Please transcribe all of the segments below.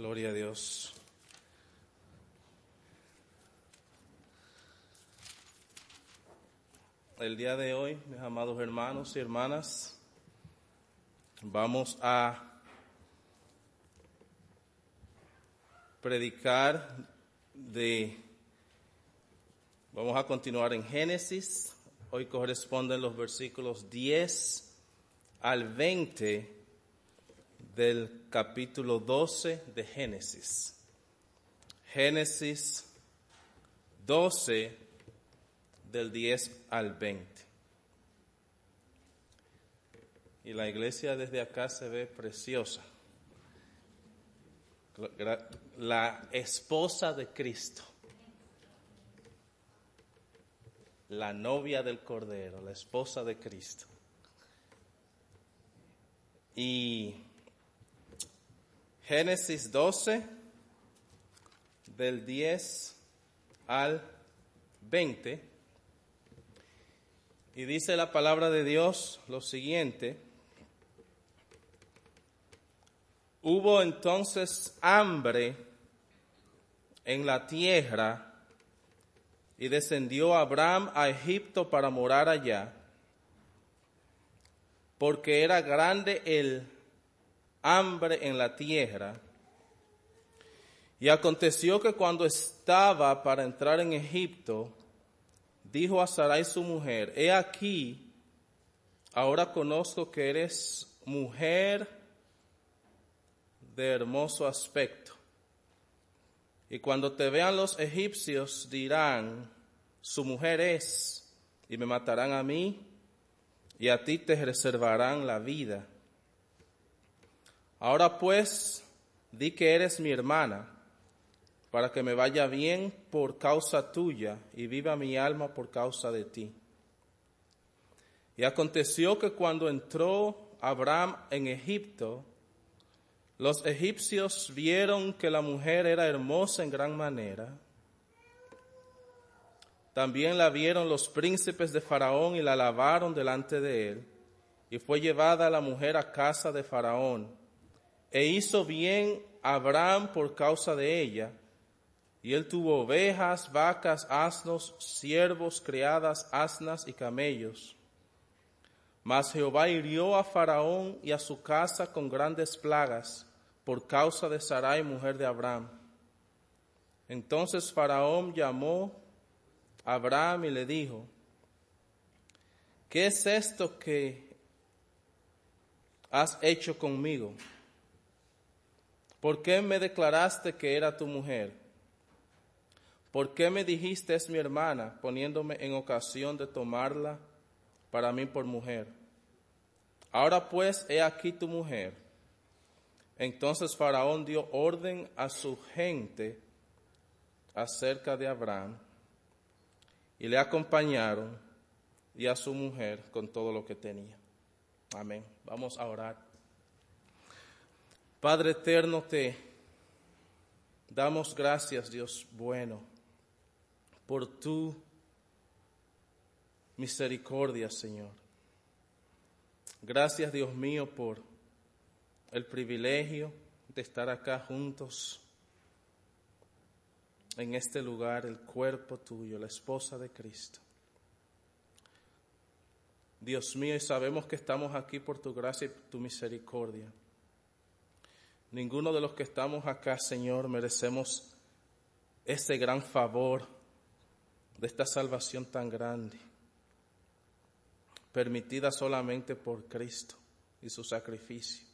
Gloria a Dios. El día de hoy, mis amados hermanos y hermanas, vamos a predicar de, vamos a continuar en Génesis, hoy corresponden los versículos 10 al 20 del capítulo 12 de Génesis. Génesis 12 del 10 al 20. Y la iglesia desde acá se ve preciosa. La esposa de Cristo. La novia del Cordero, la esposa de Cristo. Y Génesis 12, del 10 al 20. Y dice la palabra de Dios lo siguiente. Hubo entonces hambre en la tierra y descendió Abraham a Egipto para morar allá, porque era grande el hambre en la tierra. Y aconteció que cuando estaba para entrar en Egipto, dijo a Sarai su mujer, he aquí, ahora conozco que eres mujer de hermoso aspecto. Y cuando te vean los egipcios dirán, su mujer es, y me matarán a mí, y a ti te reservarán la vida. Ahora pues, di que eres mi hermana, para que me vaya bien por causa tuya y viva mi alma por causa de ti. Y aconteció que cuando entró Abraham en Egipto, los egipcios vieron que la mujer era hermosa en gran manera. También la vieron los príncipes de Faraón y la lavaron delante de él. Y fue llevada la mujer a casa de Faraón e hizo bien Abraham por causa de ella. Y él tuvo ovejas, vacas, asnos, siervos, criadas, asnas y camellos. Mas Jehová hirió a Faraón y a su casa con grandes plagas por causa de Sarai, mujer de Abraham. Entonces Faraón llamó a Abraham y le dijo, ¿qué es esto que has hecho conmigo? ¿Por qué me declaraste que era tu mujer? ¿Por qué me dijiste es mi hermana, poniéndome en ocasión de tomarla para mí por mujer? Ahora pues, he aquí tu mujer. Entonces Faraón dio orden a su gente acerca de Abraham y le acompañaron y a su mujer con todo lo que tenía. Amén. Vamos a orar. Padre eterno, te damos gracias, Dios bueno, por tu misericordia, Señor. Gracias, Dios mío, por el privilegio de estar acá juntos en este lugar, el cuerpo tuyo, la esposa de Cristo. Dios mío, y sabemos que estamos aquí por tu gracia y tu misericordia. Ninguno de los que estamos acá, Señor, merecemos ese gran favor de esta salvación tan grande, permitida solamente por Cristo y su sacrificio.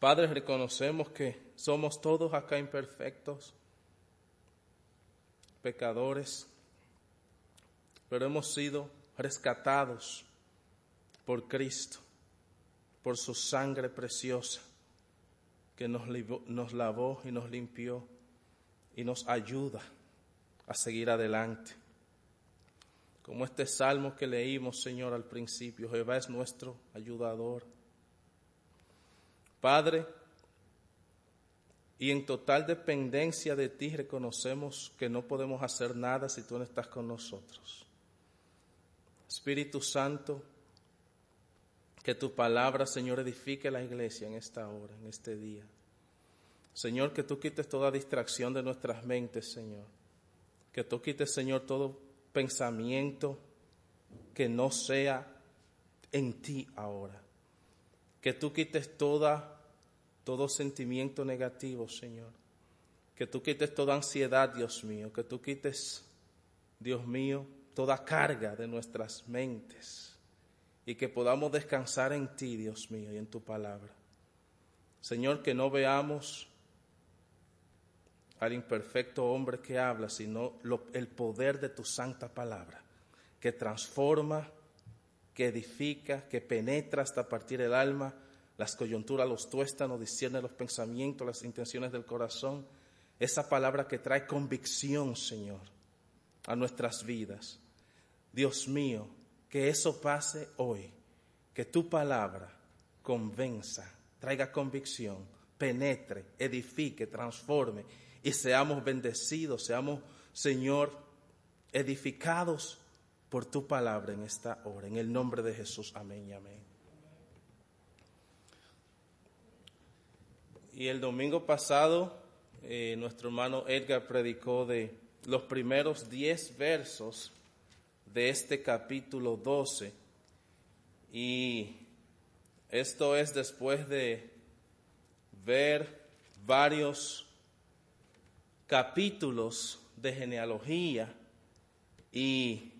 Padre, reconocemos que somos todos acá imperfectos, pecadores, pero hemos sido rescatados por Cristo por su sangre preciosa que nos, lavó y nos limpió y nos ayuda a seguir adelante. Como este salmo que leímos, Señor, al principio, Jehová es nuestro ayudador. Padre, y en total dependencia de ti reconocemos que no podemos hacer nada si tú no estás con nosotros. Espíritu Santo, Que tu palabra, Señor, edifique la iglesia en esta hora, en este día. Señor, que tú quites toda distracción de nuestras mentes, Señor. Que tú quites, Señor, todo pensamiento que no sea en ti ahora. Que tú quites toda, todo sentimiento negativo, Señor. Que tú quites toda ansiedad, Dios mío. Que tú quites, Dios mío, toda carga de nuestras mentes. Y que podamos descansar en ti, Dios mío, y en tu palabra. Señor, que no veamos al imperfecto hombre que habla, sino el poder de tu santa palabra, que transforma, que edifica, que penetra hasta partir el alma, las coyunturas, los tuéstanos, discierne los pensamientos, las intenciones del corazón. Esa palabra que trae convicción, Señor, a nuestras vidas. Dios mío, que eso pase hoy, que tu palabra convenza, traiga convicción, penetre, edifique, transforme y seamos bendecidos, seamos, Señor, edificados por tu palabra en esta hora. En el nombre de Jesús, amén y amén. Y el domingo pasado, eh, nuestro hermano Edgar predicó de los primeros diez versos de este capítulo 12. Y esto es después de ver varios capítulos de genealogía y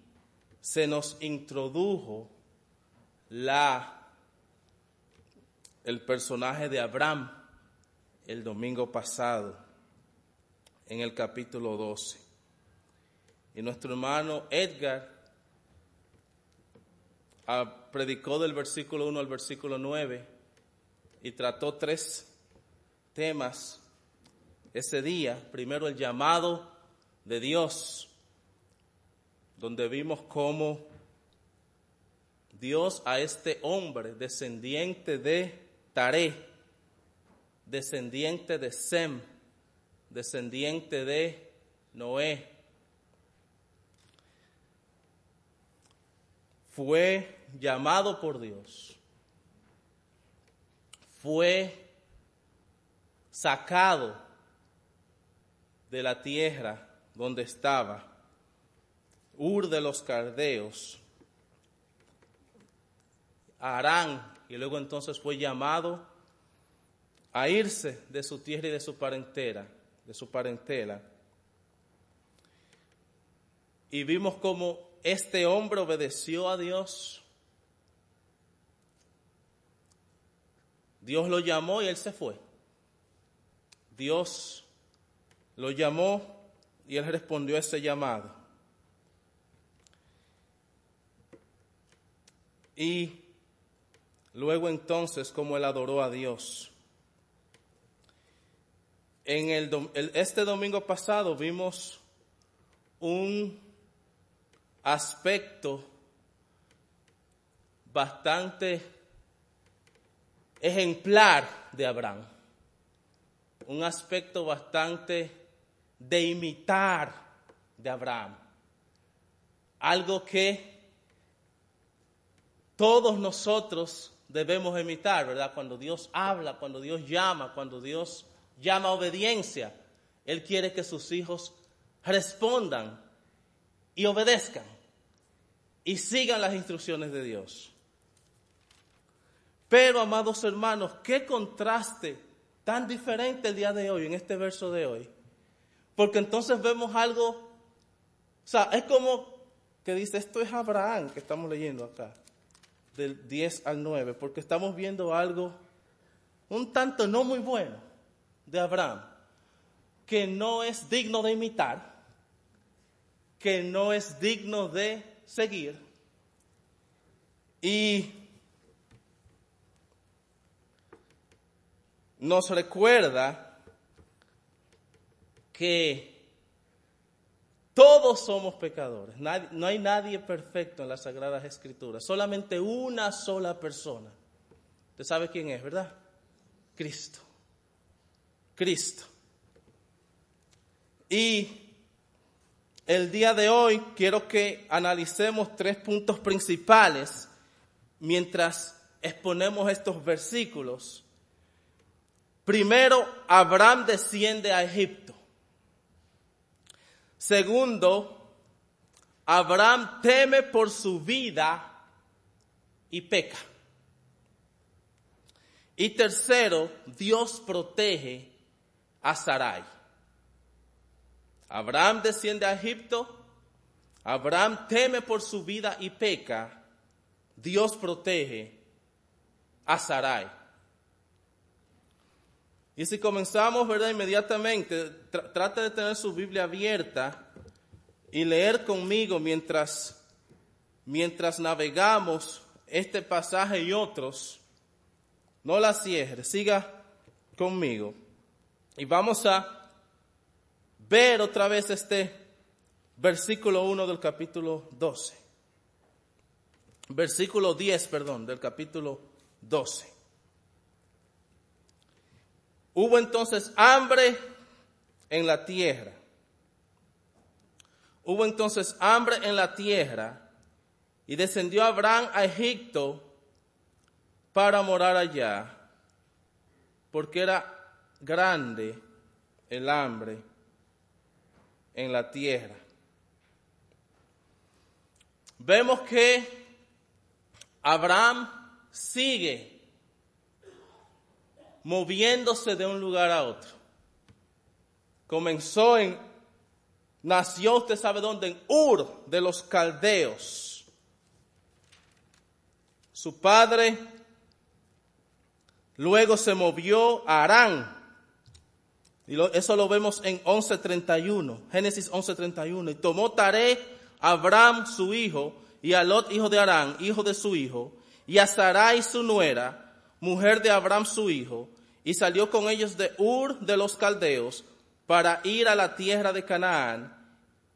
se nos introdujo la el personaje de Abraham el domingo pasado en el capítulo 12. Y nuestro hermano Edgar ah, predicó del versículo 1 al versículo 9 y trató tres temas ese día, primero el llamado de Dios, donde vimos cómo Dios a este hombre, descendiente de Taré, descendiente de Sem, descendiente de Noé, fue llamado por Dios, fue sacado de la tierra donde estaba, Ur de los Cardeos, Arán, y luego entonces fue llamado a irse de su tierra y de su parentela, de su parentela. Y vimos cómo este hombre obedeció a Dios. Dios lo llamó y él se fue. Dios lo llamó y él respondió a ese llamado. Y luego entonces, como él adoró a Dios. En el, este domingo pasado vimos un aspecto bastante ejemplar de Abraham, un aspecto bastante de imitar de Abraham. Algo que todos nosotros debemos imitar, ¿verdad? Cuando Dios habla, cuando Dios llama, cuando Dios llama a obediencia, Él quiere que sus hijos respondan y obedezcan y sigan las instrucciones de Dios. Pero, amados hermanos, qué contraste tan diferente el día de hoy, en este verso de hoy, porque entonces vemos algo, o sea, es como que dice, esto es Abraham que estamos leyendo acá, del 10 al 9, porque estamos viendo algo un tanto no muy bueno de Abraham, que no es digno de imitar, que no es digno de seguir. Y nos recuerda que todos somos pecadores. no hay nadie perfecto en las Sagradas Escrituras. Solamente una sola persona. Usted sabe quién es, ¿verdad? Cristo. Cristo. Y el día de hoy quiero que analicemos tres puntos principales mientras exponemos estos versículos, primero, Abraham desciende a Egipto. Segundo, Abraham teme por su vida y peca. Y tercero, Dios protege a Sarai. Abraham desciende a Egipto, Abraham teme por su vida y peca, Dios protege a Sarai. Y si comenzamos, ¿verdad? Inmediatamente, trate de tener su Biblia abierta y leer conmigo mientras, mientras navegamos este pasaje y otros. No la cierre, siga conmigo. Y vamos a ver otra vez este versículo 1 del capítulo 12. Versículo 10, perdón, del capítulo 12. Hubo entonces hambre en la tierra. Hubo entonces hambre en la tierra y descendió Abraham a Egipto para morar allá, porque era grande el hambre en la tierra. Vemos que Abraham sigue moviéndose de un lugar a otro. Comenzó en, nació usted sabe dónde, en Ur de los Caldeos. Su padre luego se movió a Arán, y eso lo vemos en 11.31, Génesis 11.31. Y tomó Taré Abraham su hijo, y a Lot hijo de Arán, hijo de su hijo, y a Sarai su nuera, mujer de Abraham su hijo, y salió con ellos de Ur de los Caldeos para ir a la tierra de Canaán,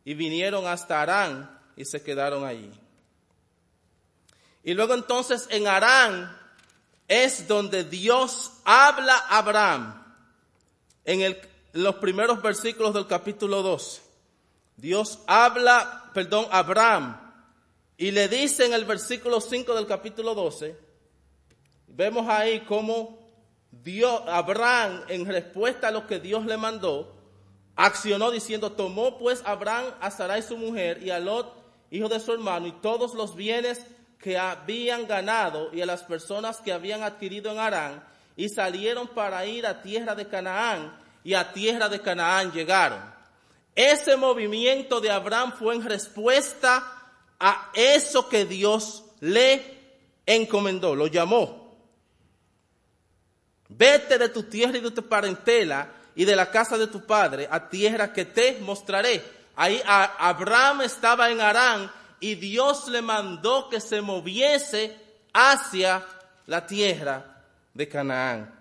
y vinieron hasta Arán y se quedaron allí. Y luego entonces en Arán es donde Dios habla a Abraham en, los primeros versículos del capítulo 12. Dios habla, perdón, a Abraham y le dice en el versículo 5 del capítulo 12, vemos ahí cómo Dios, Abraham, en respuesta a lo que Dios le mandó, accionó diciendo, tomó pues Abraham a Sarai su mujer y a Lot, hijo de su hermano, y todos los bienes que habían ganado y a las personas que habían adquirido en Arán, y salieron para ir a tierra de Canaán, y a tierra de Canaán llegaron. Ese movimiento de Abraham fue en respuesta a eso que Dios le encomendó, lo llamó. Vete de tu tierra y de tu parentela y de la casa de tu padre a tierra que te mostraré. Ahí Abraham estaba en Arán y Dios le mandó que se moviese hacia la tierra de Canaán.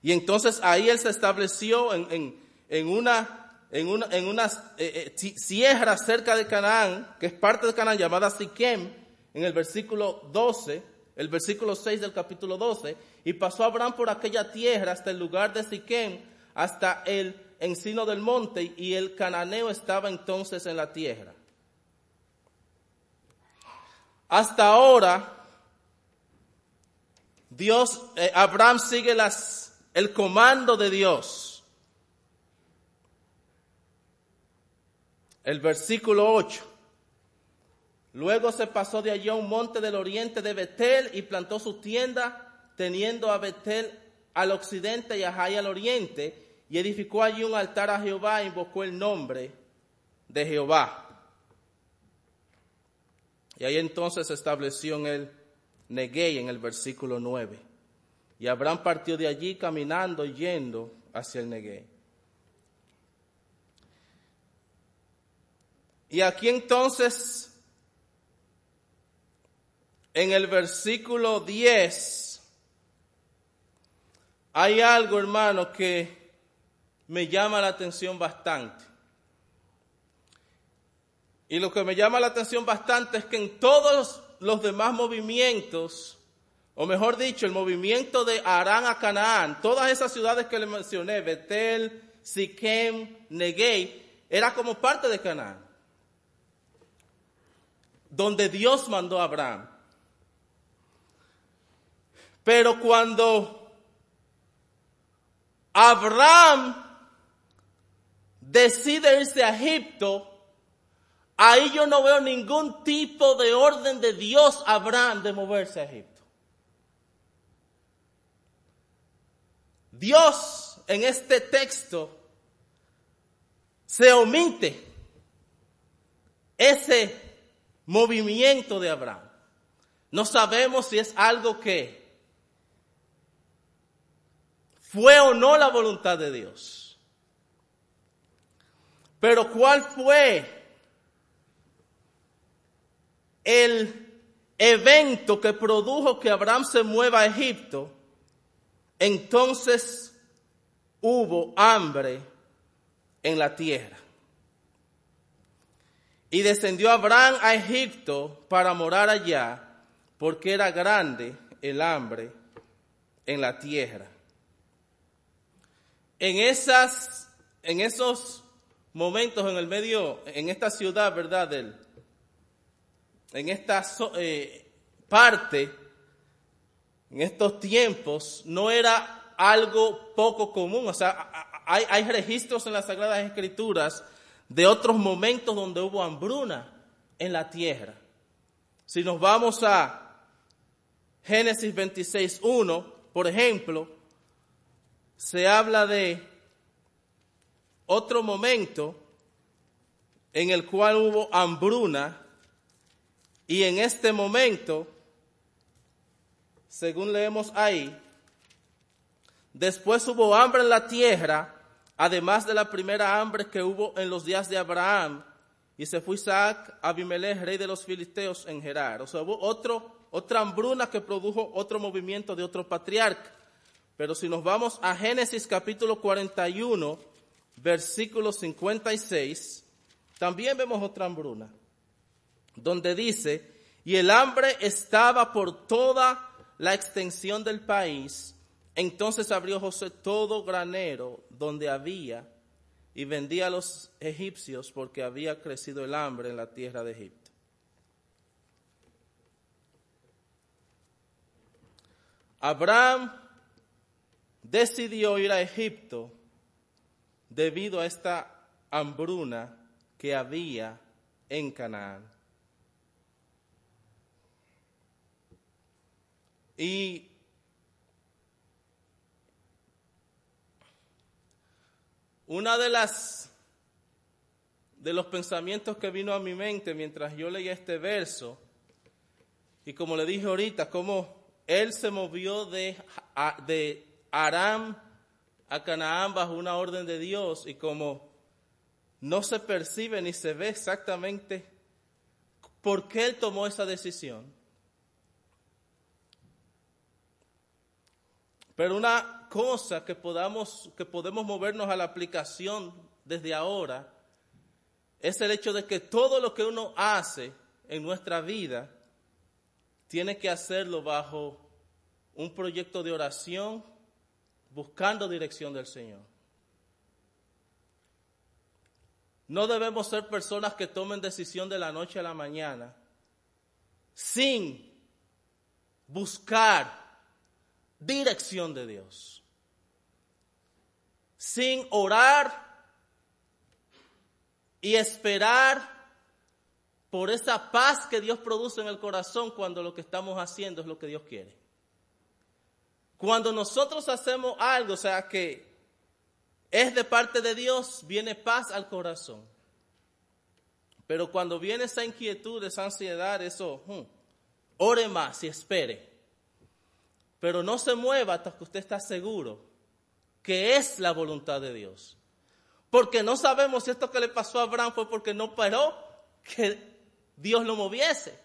Y entonces ahí él se estableció en, una, eh, eh, sierra cerca de Canaán, que es parte de Canaán, llamada Siquem, en el versículo 12, el versículo 6 del capítulo 12, y pasó Abraham por aquella tierra hasta el lugar de Siquem, hasta el encino del monte, y el cananeo estaba entonces en la tierra. Hasta ahora, Dios, eh, Abraham sigue las el comando de Dios. El versículo 8. Luego se pasó de allí a un monte del oriente de Betel y plantó su tienda, teniendo a Betel al occidente y a Jai al oriente, y edificó allí un altar a Jehová e invocó el nombre de Jehová. Y ahí entonces se estableció en el Neguey en el versículo 9. Y Abraham partió de allí caminando yendo hacia el Negué. Y aquí entonces, en el versículo 10, hay algo, hermano, que me llama la atención bastante. Y lo que me llama la atención bastante es que en todos los demás movimientos o mejor dicho, el movimiento de Arán a Canaán, todas esas ciudades que le mencioné, Betel, Siquem, Neguey, era como parte de Canaán, donde Dios mandó a Abraham. Pero cuando Abraham decide irse a Egipto, ahí yo no veo ningún tipo de orden de Dios a Abraham de moverse a Egipto. Dios en este texto se omite ese movimiento de Abraham. No sabemos si es algo que fue o no la voluntad de Dios. Pero ¿cuál fue el evento que produjo que Abraham se mueva a Egipto? Entonces hubo hambre en la tierra. Y descendió Abraham a Egipto para morar allá, porque era grande el hambre en la tierra. En esas, en esos momentos en el medio, en esta ciudad, ¿verdad? en esta eh, parte, en estos tiempos, no era algo poco común. O sea, hay, hay registros en las Sagradas Escrituras de otros momentos donde hubo hambruna en la tierra. Si nos vamos a Génesis 26.1, por ejemplo, se habla de otro momento en el cual hubo hambruna y en este momento, según leemos ahí, después hubo hambre en la tierra además de la primera hambre que hubo en los días de Abraham, y se fue Isaac Abimelech, rey de los filisteos, en Gerar. O sea, hubo otro, otra hambruna que produjo otro movimiento de otro patriarca. Pero si nos vamos a Génesis capítulo 41, versículo 56, también vemos otra hambruna, donde dice, y el hambre estaba por toda la extensión del país, entonces abrió José todo granero donde había y vendía a los egipcios porque había crecido el hambre en la tierra de Egipto. Abraham decidió ir a Egipto debido a esta hambruna que había en Canaán. Y Una de las de los pensamientos que vino a mi mente mientras yo leía este verso, y como le dije ahorita, cómo él se movió de, de Aram a Canaán bajo una orden de Dios y como no se percibe ni se ve exactamente por qué él tomó esa decisión. Pero una cosa que podamos, que podemos movernos a la aplicación desde ahora, es el hecho de que todo lo que uno hace en nuestra vida tiene que hacerlo bajo un proyecto de oración, buscando dirección del Señor. No debemos ser personas que tomen decisión de la noche a la mañana sin buscar dirección de Dios. Sin orar y esperar por esa paz que Dios produce en el corazón cuando lo que estamos haciendo es lo que Dios quiere. Cuando nosotros hacemos algo, o sea, que es de parte de Dios, viene paz al corazón. Pero cuando viene esa inquietud, esa ansiedad, eso, hmm, ore más y espere. Pero no se mueva hasta que usted está seguro que es la voluntad de Dios. Porque no sabemos si esto que le pasó a Abraham fue porque no paró que Dios lo moviese.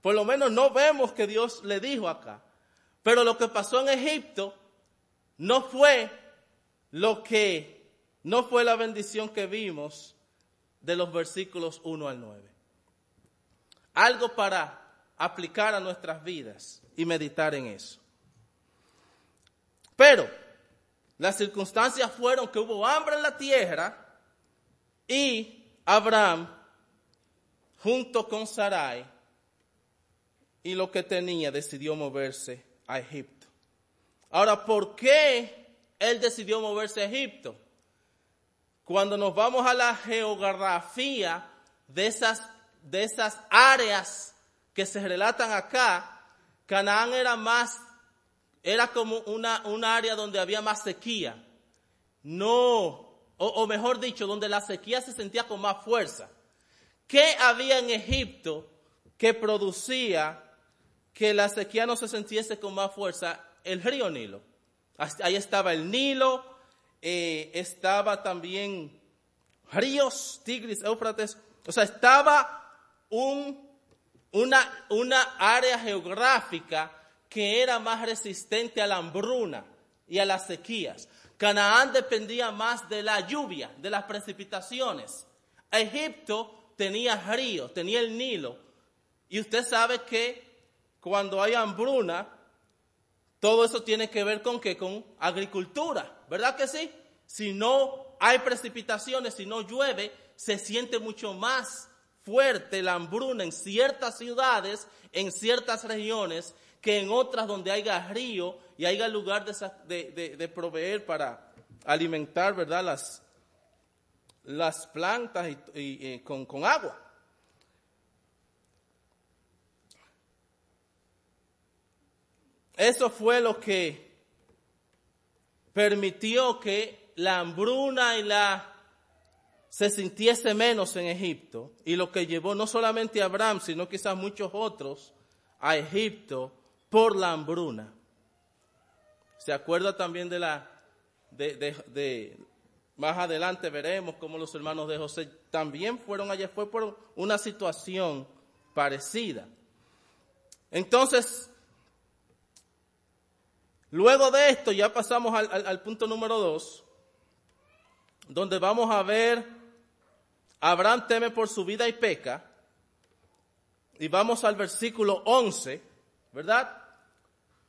Por lo menos no vemos que Dios le dijo acá. Pero lo que pasó en Egipto no fue lo que, no fue la bendición que vimos de los versículos 1 al 9. Algo para aplicar a nuestras vidas y meditar en eso. Pero las circunstancias fueron que hubo hambre en la tierra y Abraham, junto con Sarai y lo que tenía, decidió moverse a Egipto. Ahora, ¿por qué él decidió moverse a Egipto? Cuando nos vamos a la geografía de esas, de esas áreas que se relatan acá, Canaán era más, era como una, un área donde había más sequía. No, o, mejor dicho, donde la sequía se sentía con más fuerza. ¿Qué había en Egipto que producía que la sequía no se sintiese con más fuerza? El río Nilo. Ahí estaba el Nilo, eh, estaba también ríos, Tigris, Éufrates. O sea, estaba un, una, una área geográfica que era más resistente a la hambruna y a las sequías. Canaán dependía más de la lluvia, de las precipitaciones. Egipto tenía ríos, tenía el Nilo. Y usted sabe que cuando hay hambruna, todo eso tiene que ver con qué? Con agricultura, ¿verdad que sí? Si no hay precipitaciones, si no llueve, se siente mucho más fuerte la hambruna en ciertas ciudades, en ciertas regiones, que en otras donde haya río y haya lugar de, proveer para alimentar, ¿verdad? Las, plantas y, con, con agua. Eso fue lo que permitió que la hambruna y la se sintiese menos en Egipto y lo que llevó no solamente a Abraham, sino quizás muchos otros a Egipto por la hambruna. Se acuerda también de la, de, más adelante veremos cómo los hermanos de José también fueron allá, fue por una situación parecida. Entonces, luego de esto ya pasamos al, punto número dos, donde vamos a ver, Abraham teme por su vida y peca, y vamos al versículo 11, ¿verdad?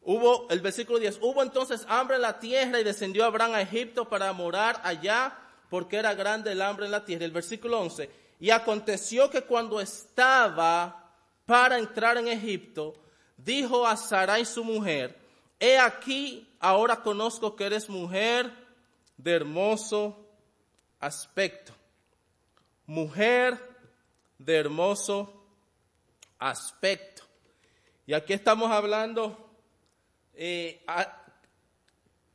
Hubo, el versículo 10, hubo entonces hambre en la tierra y descendió Abraham a Egipto para morar allá porque era grande el hambre en la tierra. El versículo 11, y aconteció que cuando estaba para entrar en Egipto, dijo a Sarai su mujer, he aquí, ahora conozco que eres mujer de hermoso aspecto. Mujer de hermoso aspecto. Y aquí estamos hablando eh,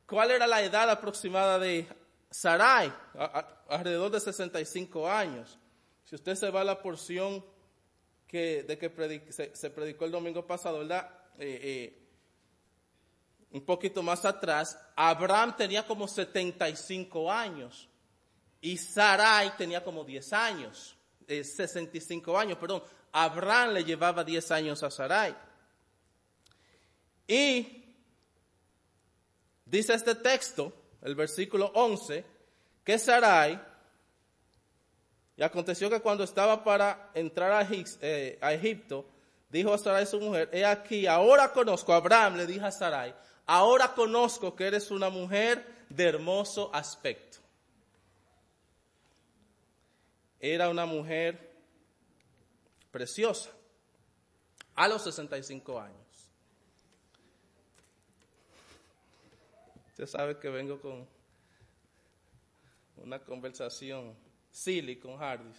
¿cuál era la edad aproximada de Sarai? alrededor de 65 años. Si usted se va a la porción que, de que se, predicó el domingo pasado, ¿verdad? Eh, eh, un poquito más atrás, Abraham tenía como 75 años y Sarai tenía como 10 años, 65 años, perdón. Abraham le llevaba 10 años a Sarai. Y Dice este texto, el versículo 11, que Sarai, y aconteció que cuando estaba para entrar a, eh, Egipto, dijo a Sarai su mujer, he aquí, ahora conozco, Abraham le dijo a Sarai, ahora conozco que eres una mujer de hermoso aspecto. Era una mujer preciosa a los 65 años. Usted sabe que vengo con una conversación silly con Hardis.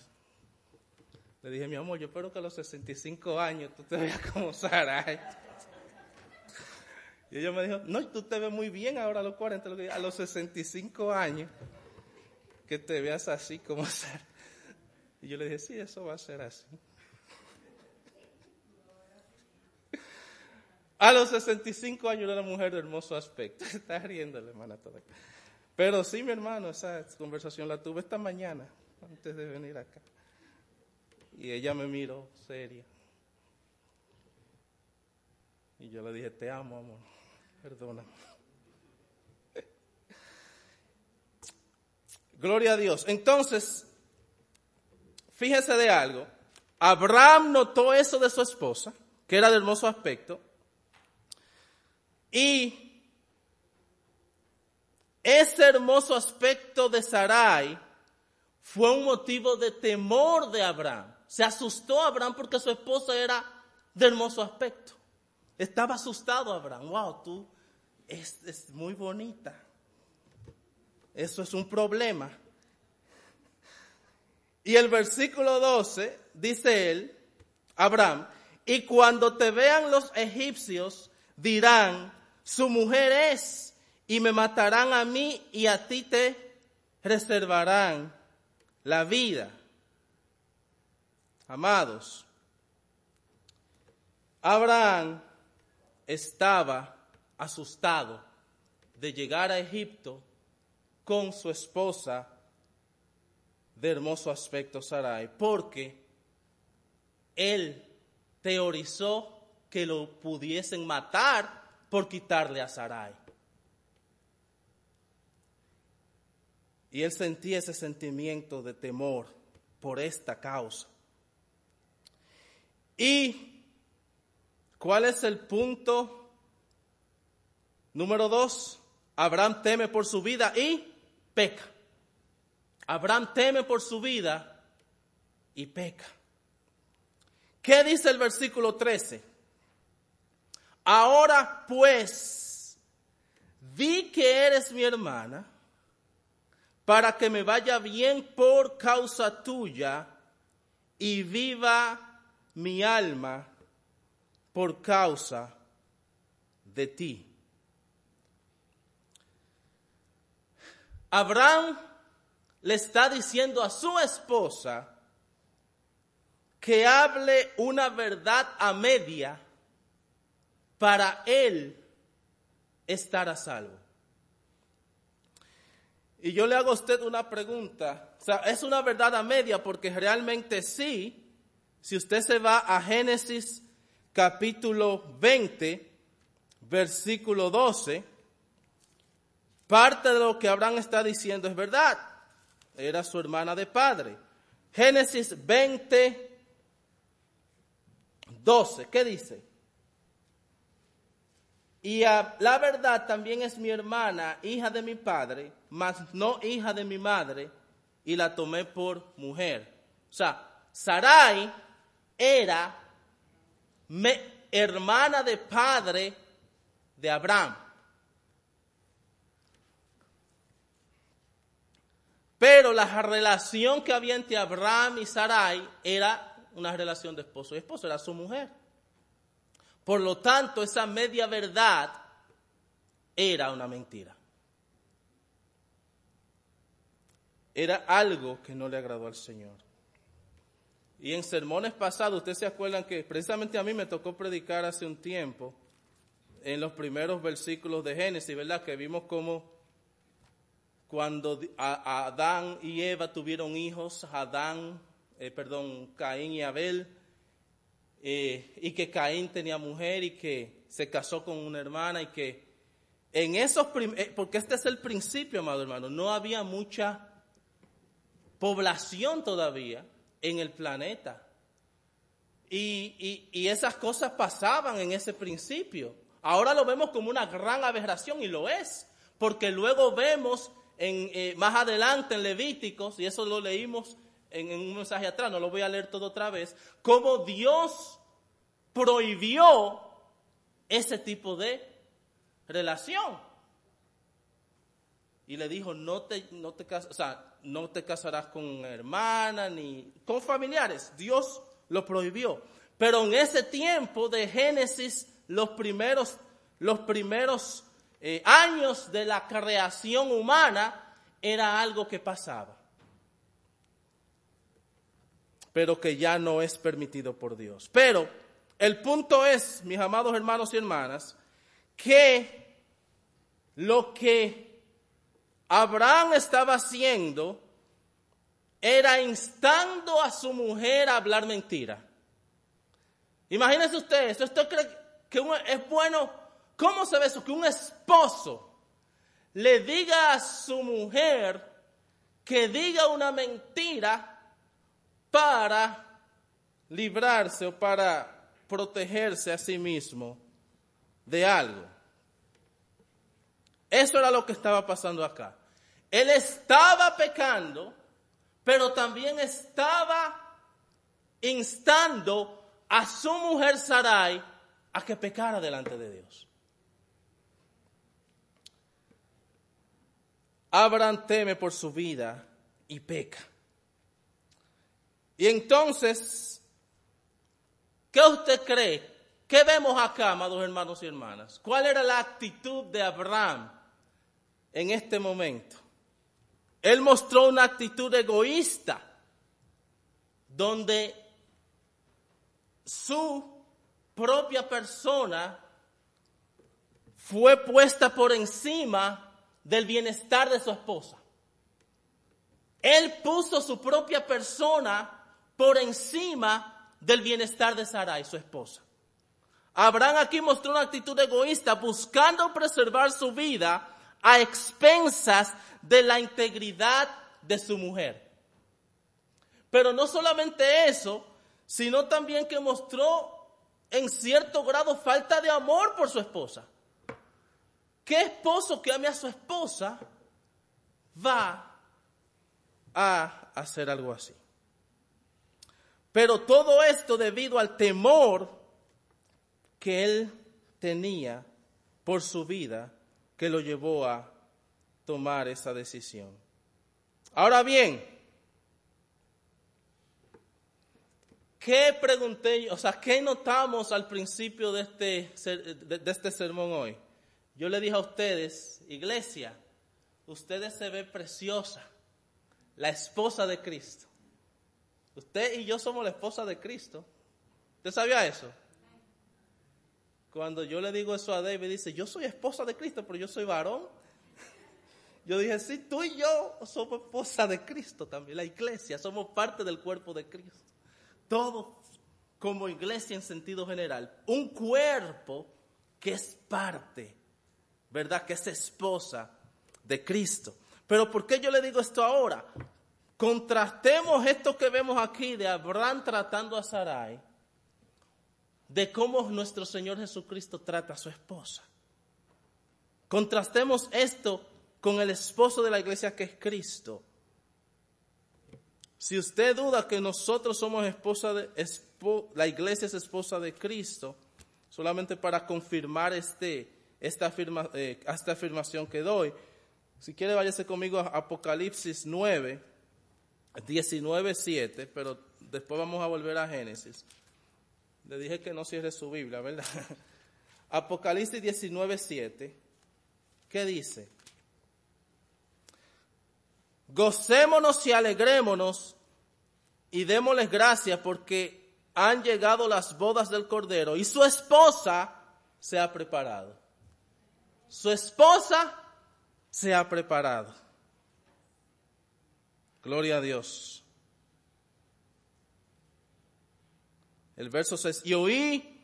Le dije, mi amor, yo espero que a los 65 años tú te veas como Sarai. Y ella me dijo, no, tú te ves muy bien ahora a los 40, a los 65 años, que te veas así como Sarai. Y yo le dije, sí, eso va a ser así. A los 65 años era una mujer de hermoso aspecto. Está riendo la hermana todavía. Pero sí, mi hermano, esa conversación la tuve esta mañana, antes de venir acá. Y ella me miró seria. Yo le dije, te amo, amor. Perdóname. Gloria a Dios. Entonces, fíjese de algo. Abraham notó eso de su esposa, que era de hermoso aspecto, y ese hermoso aspecto de Sarai fue un motivo de temor de Abraham. Se asustó Abraham porque su esposa era de hermoso aspecto. Estaba asustado Abraham. Wow, tú es, es muy bonita. Eso es un problema. Y el versículo 12 dice él, Abraham, y cuando te vean los egipcios, dirán, su mujer es, y me matarán a mí y a ti te reservarán la vida. Amados, Abraham estaba asustado de llegar a Egipto con su esposa de hermoso aspecto Sarai, porque él teorizó que lo pudiesen matar por quitarle a Sarai. Y él sentía ese sentimiento de temor por esta causa. ¿Y cuál es el punto número dos? Abraham teme por su vida y peca. Abraham teme por su vida y peca. ¿Qué dice el versículo 13? Ahora pues, vi que eres mi hermana, para que me vaya bien por causa tuya y viva mi alma por causa de ti. Abraham le está diciendo a su esposa que hable una verdad a media para él estar a salvo. Y yo le hago a usted una pregunta. Es una verdad a media porque realmente sí, si usted se va a Génesis capítulo 20, versículo 12, parte de lo que Abraham está diciendo es verdad. Era su hermana de padre. Génesis 20, 12, ¿qué dice? Y la verdad también es mi hermana, hija de mi padre, mas no hija de mi madre, y la tomé por mujer. O sea, Sarai era hermana de padre de Abraham. Pero la relación que había entre Abraham y Sarai era una relación de esposo y esposo, era su mujer. Por lo tanto, esa media verdad era una mentira. Era algo que no le agradó al Señor. Y en sermones pasados, ustedes se acuerdan que precisamente a mí me tocó predicar hace un tiempo en los primeros versículos de Génesis, ¿verdad? Que vimos cómo cuando Adán y Eva tuvieron hijos, Adán, eh, perdón, Caín y Abel, eh, y que Caín tenía mujer y que se casó con una hermana y que en esos, eh, porque este es el principio, amado hermano, no había mucha población todavía en el planeta. Y, y, esas cosas pasaban en ese principio. Ahora lo vemos como una gran aberración y lo es, porque luego vemos en, eh, más adelante en Levíticos, y eso lo leímos en, un mensaje atrás, no lo voy a leer todo otra vez, cómo Dios prohibió ese tipo de relación. Y le dijo, no te, no te, o sea, no te casarás con hermana ni con familiares. Dios lo prohibió. Pero en ese tiempo de Génesis, los primeros, los primeros eh, años de la creación humana, era algo que pasaba pero que ya no es permitido por Dios. Pero el punto es, mis amados hermanos y hermanas, que lo que Abraham estaba haciendo era instando a su mujer a hablar mentira. Imagínense ustedes, ¿usted cree que es bueno? ¿Cómo se ve eso? Que un esposo le diga a su mujer que diga una mentira para librarse o para protegerse a sí mismo de algo. Eso era lo que estaba pasando acá. Él estaba pecando, pero también estaba instando a su mujer Sarai a que pecara delante de Dios. Abraham teme por su vida y peca. Y entonces, ¿qué usted cree? ¿Qué vemos acá, amados hermanos y hermanas? ¿Cuál era la actitud de Abraham en este momento? Él mostró una actitud egoísta, donde su propia persona fue puesta por encima del bienestar de su esposa. Él puso su propia persona por encima del bienestar de Sarai, su esposa. Abraham aquí mostró una actitud egoísta, buscando preservar su vida a expensas de la integridad de su mujer. Pero no solamente eso, sino también que mostró en cierto grado falta de amor por su esposa. ¿Qué esposo que ame a su esposa va a hacer algo así? Pero todo esto debido al temor que él tenía por su vida que lo llevó a tomar esa decisión. Ahora bien, ¿qué pregunté, o sea, qué notamos al principio de este, de este sermón hoy? Yo le dije a ustedes, iglesia, ustedes se ven preciosa, la esposa de Cristo. Usted y yo somos la esposa de Cristo. ¿Usted sabía eso? Cuando yo le digo eso a David, dice, yo soy esposa de Cristo, pero yo soy varón. Yo dije, sí, tú y yo somos esposa de Cristo también, la iglesia, somos parte del cuerpo de Cristo. Todos como iglesia en sentido general. Un cuerpo que es parte, ¿verdad? Que es esposa de Cristo. Pero ¿por qué yo le digo esto ahora? Contrastemos esto que vemos aquí de Abraham tratando a Sarai, de cómo nuestro Señor Jesucristo trata a su esposa. Contrastemos esto con el esposo de la iglesia que es Cristo. Si usted duda que nosotros somos esposa de, la iglesia es esposa de Cristo, solamente para confirmar este, esta, eh, esta afirmación que doy, si quiere váyase conmigo a Apocalipsis 9, 19.7, pero después vamos a volver a Génesis. Le dije que no cierre su Biblia, ¿verdad? Apocalipsis 19.7, ¿qué dice? Gocémonos y alegrémonos y démosles gracias porque han llegado las bodas del Cordero y su esposa se ha preparado. Su esposa se ha preparado. Gloria a Dios. El verso 6. Y oí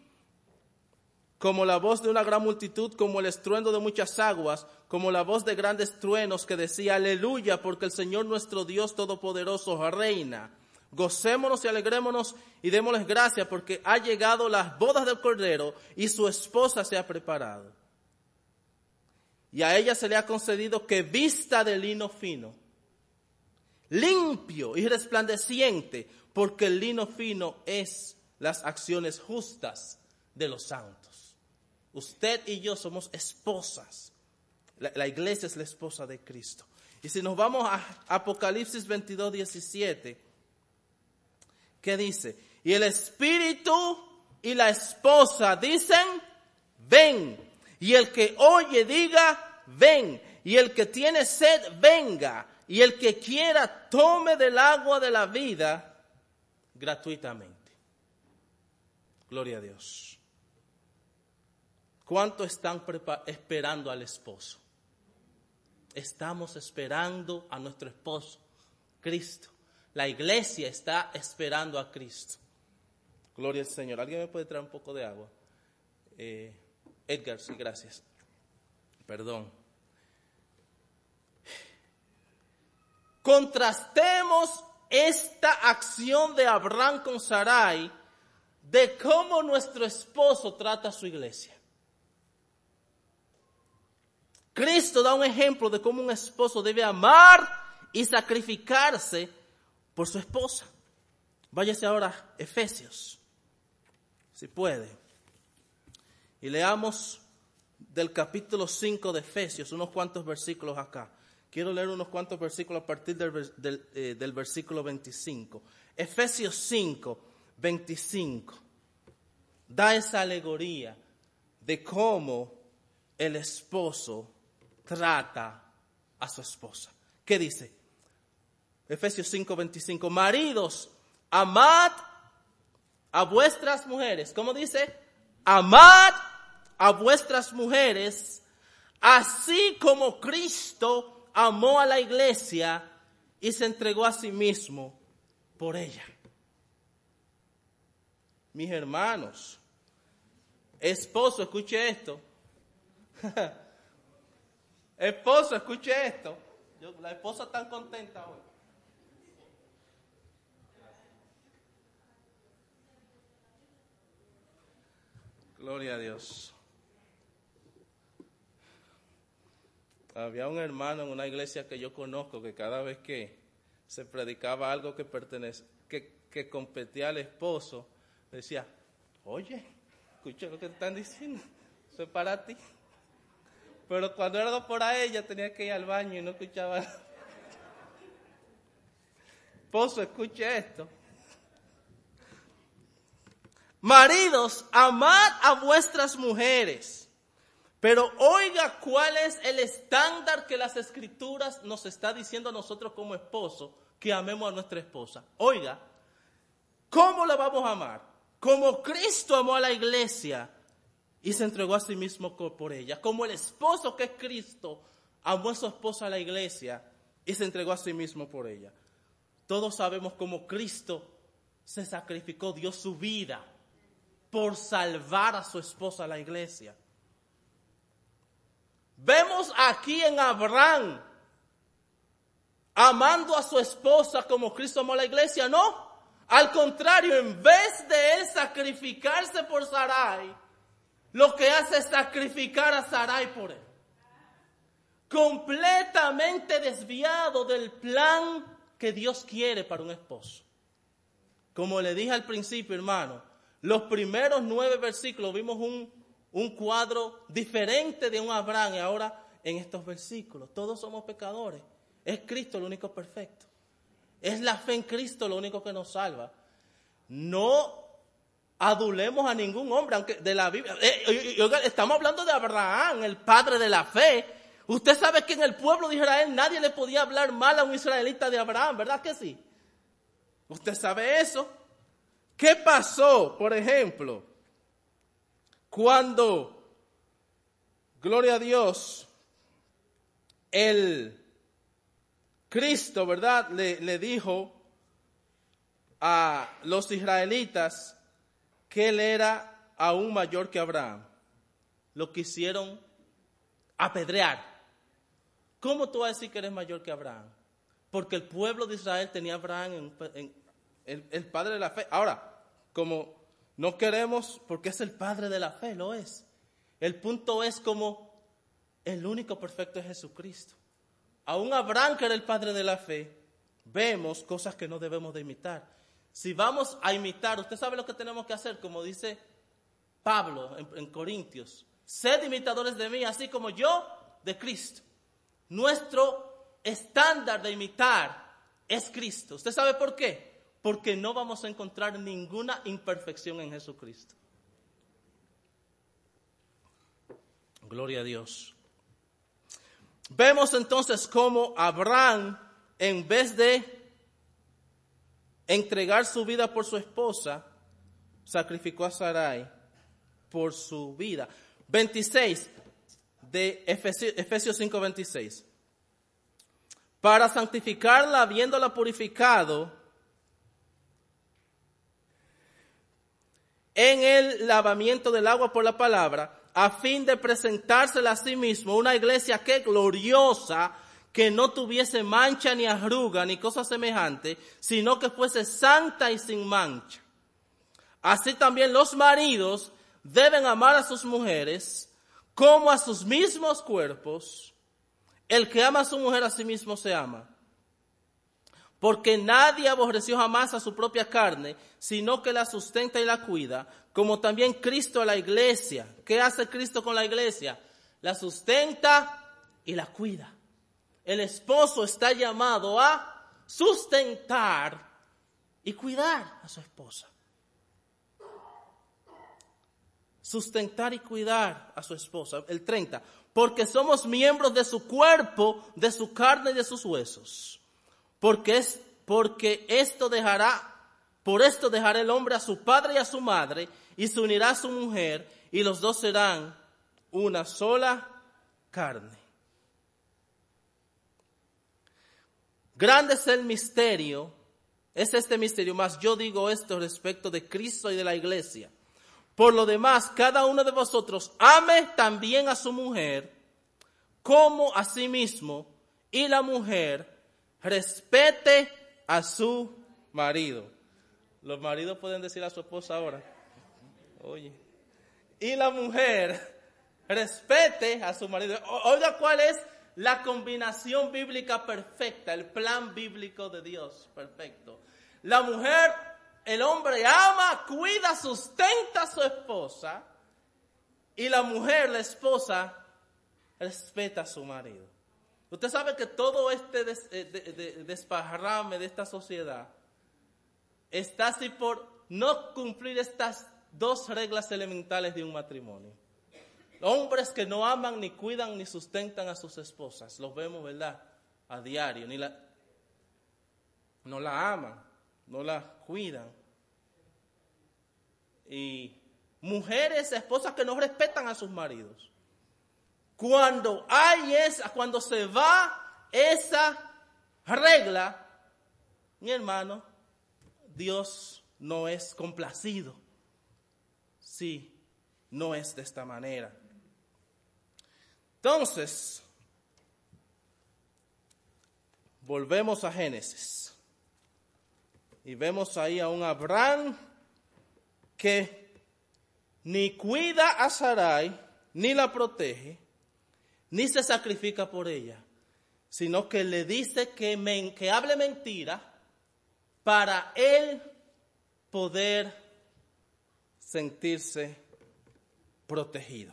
como la voz de una gran multitud, como el estruendo de muchas aguas, como la voz de grandes truenos que decía, aleluya, porque el Señor nuestro Dios Todopoderoso reina. Gocémonos y alegrémonos y démosles gracias porque ha llegado las bodas del Cordero y su esposa se ha preparado. Y a ella se le ha concedido que vista de lino fino limpio y resplandeciente, porque el lino fino es las acciones justas de los santos. Usted y yo somos esposas. La, iglesia es la esposa de Cristo. Y si nos vamos a Apocalipsis 22, 17, ¿qué dice? Y el espíritu y la esposa dicen, ven. Y el que oye diga, ven. Y el que tiene sed, venga y el que quiera tome del agua de la vida gratuitamente. Gloria a Dios. ¿Cuánto están esperando al esposo? Estamos esperando a nuestro esposo, Cristo. La iglesia está esperando a Cristo. Gloria al Señor. ¿Alguien me puede traer un poco de agua? Eh, Edgar, sí, gracias. Perdón. Contrastemos esta acción de Abraham con Sarai de cómo nuestro esposo trata a su iglesia. Cristo da un ejemplo de cómo un esposo debe amar y sacrificarse por su esposa. Váyase ahora a Efesios, si puede. Y leamos del capítulo 5 de Efesios, unos cuantos versículos acá. Quiero leer unos cuantos versículos a partir del, eh, del versículo 25. Efesios 5, 25. Da esa alegoría de cómo el esposo trata a su esposa. ¿Qué dice? Efesios 5:25. Maridos, amad a vuestras mujeres. ¿Cómo dice? Amad a vuestras mujeres, así como Cristo amó a la iglesia y se entregó a sí mismo por ella. Mis hermanos, esposo, escuche esto. esposo, escuche esto. la esposa está contenta hoy. Gloria a Dios. Había un hermano en una iglesia que yo conozco que cada vez que se predicaba algo que pertenece, que, competía al esposo, decía, oye, escucha lo que están diciendo, es para ti. Pero cuando era por a ella tenía que ir al baño y no escuchaba. Esposo, escuche esto. Maridos, amad a vuestras mujeres. Pero oiga cuál es el estándar que las escrituras nos está diciendo a nosotros como esposo, que amemos a nuestra esposa. Oiga, ¿cómo la vamos a amar? Como Cristo amó a la iglesia y se entregó a sí mismo por ella. Como el esposo que es Cristo amó a su esposa a la iglesia y se entregó a sí mismo por ella. Todos sabemos cómo Cristo se sacrificó, dio su vida por salvar a su esposa, la iglesia. Vemos aquí en Abraham amando a su esposa como Cristo amó a la iglesia, no. Al contrario, en vez de él sacrificarse por Sarai, lo que hace es sacrificar a Sarai por él. Completamente desviado del plan que Dios quiere para un esposo. Como le dije al principio, hermano, los primeros nueve versículos vimos un, un cuadro diferente de un Abraham y ahora en estos versículos. Todos somos pecadores. Es Cristo lo único perfecto. Es la fe en Cristo lo único que nos salva. No adulemos a ningún hombre, aunque de la Biblia. Eh, estamos hablando de Abraham, el padre de la fe. Usted sabe que en el pueblo de Israel nadie le podía hablar mal a un israelita de Abraham, ¿verdad que sí? Usted sabe eso. ¿Qué pasó, por ejemplo, cuando, gloria a Dios, el Cristo, ¿verdad? Le, dijo a los israelitas que él era aún mayor que Abraham. Lo quisieron apedrear. ¿Cómo tú vas a decir que eres mayor que Abraham? Porque el pueblo de Israel tenía a Abraham en, el, padre de la fe. Ahora, como no queremos, porque es el padre de la fe, lo es. El punto es como el único perfecto es Jesucristo. Aún Abraham, que era el padre de la fe, vemos cosas que no debemos de imitar. Si vamos a imitar, usted sabe lo que tenemos que hacer, como dice Pablo en, en Corintios. Sed imitadores de mí, así como yo de Cristo. Nuestro estándar de imitar es Cristo. ¿Usted sabe por qué? porque no vamos a encontrar ninguna imperfección en Jesucristo. Gloria a Dios. Vemos entonces cómo Abraham, en vez de entregar su vida por su esposa, sacrificó a Sarai por su vida. 26 de Efesios 5:26. Para santificarla, habiéndola purificado, en el lavamiento del agua por la palabra, a fin de presentársela a sí mismo una iglesia que gloriosa, que no tuviese mancha ni arruga ni cosa semejante, sino que fuese santa y sin mancha. Así también los maridos deben amar a sus mujeres como a sus mismos cuerpos. El que ama a su mujer a sí mismo se ama porque nadie aborreció jamás a su propia carne, sino que la sustenta y la cuida, como también Cristo a la iglesia. ¿Qué hace Cristo con la iglesia? La sustenta y la cuida. el esposo está llamado a sustentar y cuidar a su esposa. Sustentar y cuidar a su esposa. El 30. Porque somos miembros de su cuerpo, de su carne y de sus huesos. Porque, es, porque esto dejará, por esto dejará el hombre a su padre y a su madre y se unirá a su mujer y los dos serán una sola carne. Grande es el misterio, es este misterio, más yo digo esto respecto de Cristo y de la iglesia. Por lo demás, cada uno de vosotros ame también a su mujer como a sí mismo y la mujer respete a su marido. Los maridos pueden decir a su esposa ahora, oye, y la mujer respete a su marido. Oiga, ¿cuál es la combinación bíblica perfecta, el plan bíblico de Dios perfecto? La mujer, el hombre ama, cuida, sustenta a su esposa y la mujer, la esposa, respeta a su marido. Usted sabe que todo este eh, desparrame de esta sociedad está así por no cumplir estas dos reglas elementales de un matrimonio. Hombres que no aman, ni cuidan, ni sustentan a sus esposas. Los vemos, ¿verdad? A diario. Ni la, no la aman, no la cuidan. Y mujeres, esposas que no respetan a sus maridos. Cuando hay esa, cuando se va esa regla, mi hermano, Dios no es complacido. Sí, no es de esta manera. Entonces, volvemos a Génesis y vemos ahí a un Abraham que ni cuida a Sarai, ni la protege, ni se sacrifica por ella, sino que le dice que, que hable mentira para él poder sentirse protegido.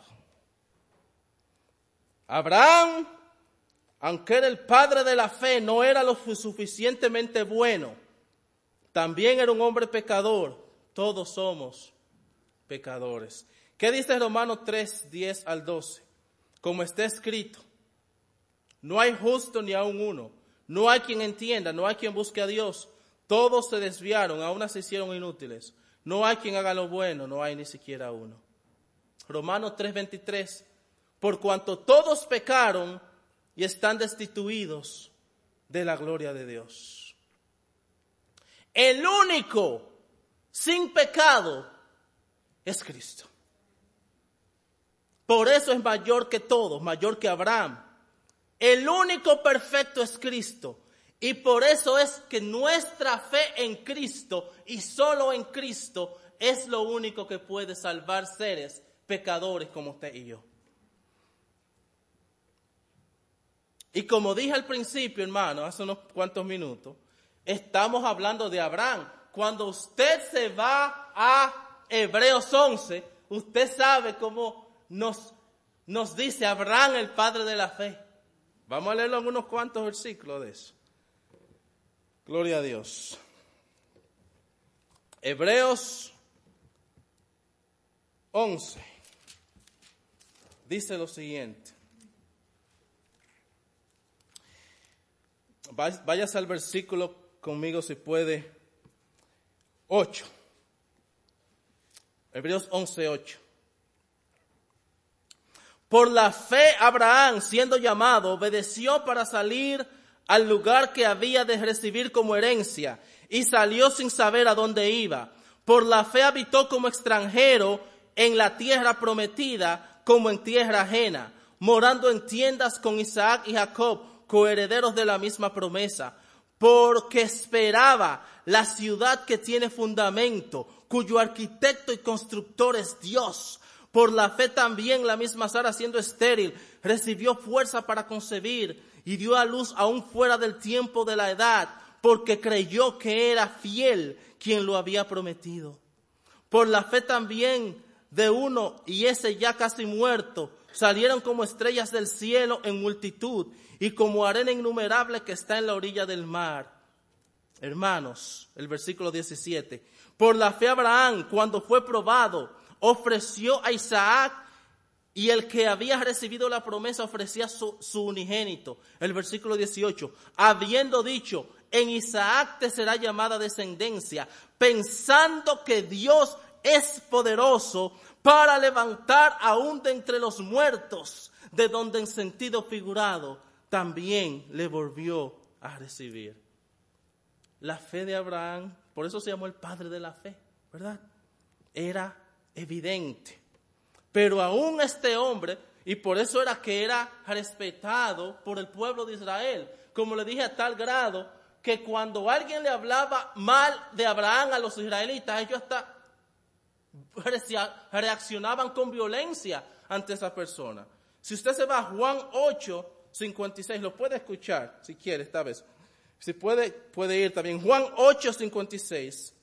Abraham, aunque era el padre de la fe, no era lo suficientemente bueno. También era un hombre pecador. Todos somos pecadores. ¿Qué dice Romanos 3, 10 al 12? Como está escrito, no hay justo ni aun uno. No hay quien entienda, no hay quien busque a Dios. Todos se desviaron, aún se hicieron inútiles. No hay quien haga lo bueno, no hay ni siquiera uno. Romanos 3:23, por cuanto todos pecaron y están destituidos de la gloria de Dios. El único sin pecado es Cristo. Por eso es mayor que todos, mayor que Abraham. El único perfecto es Cristo. Y por eso es que nuestra fe en Cristo y solo en Cristo es lo único que puede salvar seres pecadores como usted y yo. Y como dije al principio, hermano, hace unos cuantos minutos, estamos hablando de Abraham. Cuando usted se va a Hebreos 11, usted sabe cómo nos, nos dice Abraham, el padre de la fe. Vamos a leerlo en unos cuantos versículos de eso. Gloria a Dios. Hebreos 11 dice lo siguiente. Váyase al versículo conmigo si puede. 8. Hebreos 11, 8. Por la fe Abraham, siendo llamado, obedeció para salir al lugar que había de recibir como herencia y salió sin saber a dónde iba. Por la fe habitó como extranjero en la tierra prometida como en tierra ajena, morando en tiendas con Isaac y Jacob, coherederos de la misma promesa, porque esperaba la ciudad que tiene fundamento, cuyo arquitecto y constructor es Dios. Por la fe también la misma Sara, siendo estéril, recibió fuerza para concebir y dio a luz aún fuera del tiempo de la edad, porque creyó que era fiel quien lo había prometido. Por la fe también de uno, y ese ya casi muerto, Salieron como estrellas del cielo en multitud y como arena innumerable que está en la orilla del mar. Hermanos, el versículo 17. Por la fe Abraham, cuando fue probado, ofreció a Isaac y el que había recibido la promesa ofrecía su, unigénito. El versículo 18. Habiendo dicho, en Isaac te será llamada descendencia, pensando que Dios es poderoso para levantar aún de entre los muertos, de donde en sentido figurado también le volvió a recibir. La fe de Abraham, por eso se llamó el padre de la fe, ¿verdad? Era evidente. Pero aún este hombre, y por eso era que era respetado por el pueblo de Israel, como le dije a tal grado, que cuando alguien le hablaba mal de Abraham a los israelitas, ellos hasta reaccionaban con violencia ante esa persona. Si usted se va a Juan 8, 56, lo puede escuchar si quiere esta vez. Si puede, puede ir también. Juan 8, 56.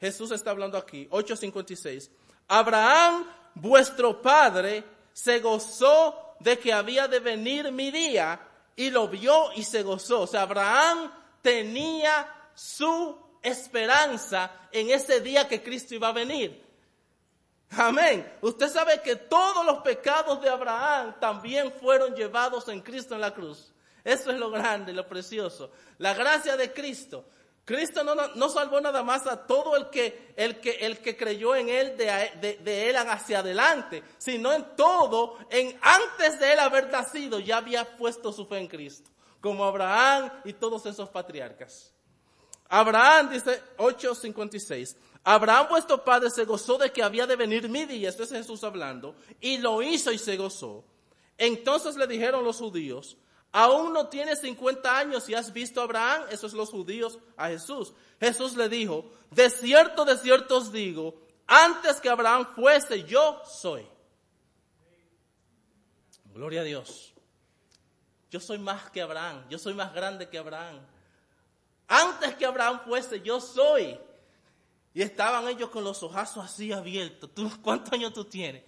Jesús está hablando aquí. 8, 56. Abraham, vuestro padre, se gozó de que había de venir mi día y lo vio y se gozó. O sea, Abraham tenía su esperanza en ese día que Cristo iba a venir. Amén. Usted sabe que todos los pecados de Abraham también fueron llevados en Cristo en la cruz. Eso es lo grande, lo precioso. La gracia de Cristo. Cristo no, no, salvó nada más a todo el que, el que, el que creyó en Él de, de, Él hacia adelante, sino en todo, en antes de Él haber nacido, ya había puesto su fe en Cristo, como Abraham y todos esos patriarcas. Abraham dice 8:56, Abraham vuestro padre se gozó de que había de venir mi día, esto es Jesús hablando, y lo hizo y se gozó. Entonces le dijeron los judíos, aún no tienes 50 años y has visto a Abraham, esos los judíos a Jesús. Jesús le dijo, de cierto, de cierto os digo, antes que Abraham fuese, yo soy. Gloria a Dios. Yo soy más que Abraham, yo soy más grande que Abraham. Antes que Abraham fuese, yo soy. Y estaban ellos con los ojazos así abiertos. ¿Tú, ¿Cuántos años tú tienes?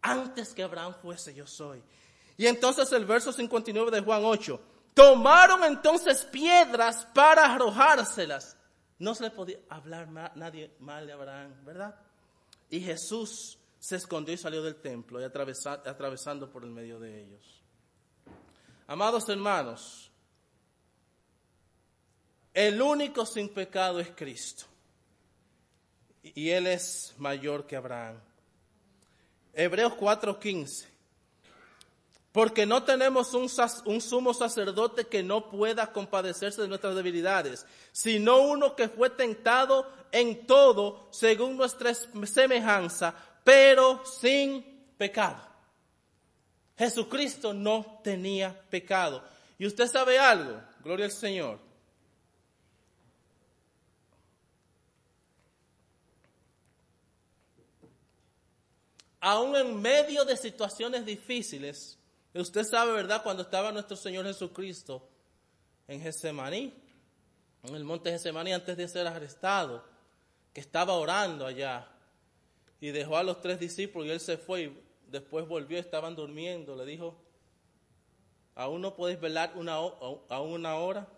Antes que Abraham fuese, yo soy. Y entonces el verso 59 de Juan 8. Tomaron entonces piedras para arrojárselas. No se le podía hablar nadie mal de Abraham, ¿verdad? Y Jesús se escondió y salió del templo y atravesando por el medio de ellos. Amados hermanos, el único sin pecado es Cristo. Y Él es mayor que Abraham. Hebreos 4:15. Porque no tenemos un, sumo sacerdote que no pueda compadecerse de nuestras debilidades, sino uno que fue tentado en todo según nuestra semejanza, pero sin pecado. Jesucristo no tenía pecado. Y usted sabe algo, gloria al Señor. aún en medio de situaciones difíciles, usted sabe, ¿verdad? Cuando estaba nuestro Señor Jesucristo en Getsemaní, en el monte Getsemaní antes de ser arrestado, que estaba orando allá y dejó a los tres discípulos y él se fue y después volvió, estaban durmiendo, le dijo, aún no podéis velar una, aún una hora,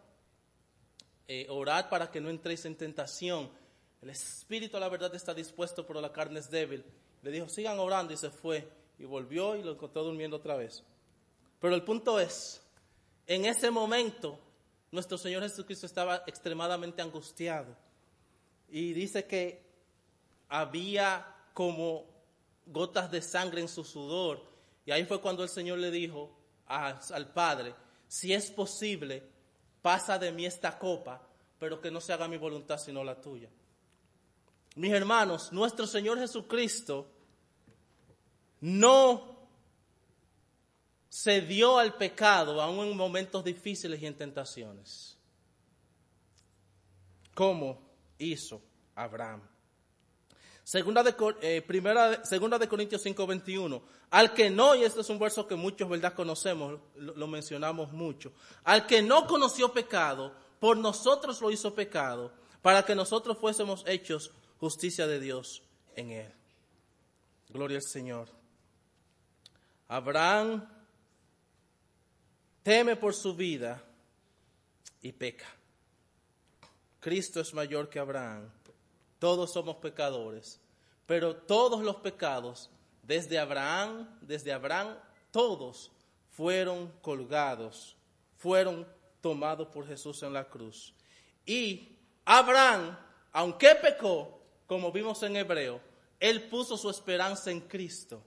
eh, orad para que no entréis en tentación. El espíritu, la verdad, está dispuesto, pero la carne es débil. Le dijo, sigan orando y se fue. Y volvió y lo encontró durmiendo otra vez. Pero el punto es, en ese momento, nuestro Señor Jesucristo estaba extremadamente angustiado. Y dice que había como gotas de sangre en su sudor. Y ahí fue cuando el Señor le dijo al Padre, si es posible, pasa de mí esta copa, pero que no se haga mi voluntad sino la tuya. Mis hermanos, nuestro Señor Jesucristo no se dio al pecado aún en momentos difíciles y en tentaciones. ¿Cómo hizo Abraham? Segunda de, eh, primera, segunda de Corintios 5:21. Al que no, y este es un verso que muchos, ¿verdad?, conocemos, lo mencionamos mucho. Al que no conoció pecado, por nosotros lo hizo pecado, para que nosotros fuésemos hechos justicia de Dios en él. Gloria al Señor. Abraham teme por su vida y peca. Cristo es mayor que Abraham. Todos somos pecadores, pero todos los pecados, desde Abraham, desde Abraham, todos fueron colgados, fueron tomados por Jesús en la cruz. Y Abraham, aunque pecó, como vimos en Hebreo, él puso su esperanza en Cristo,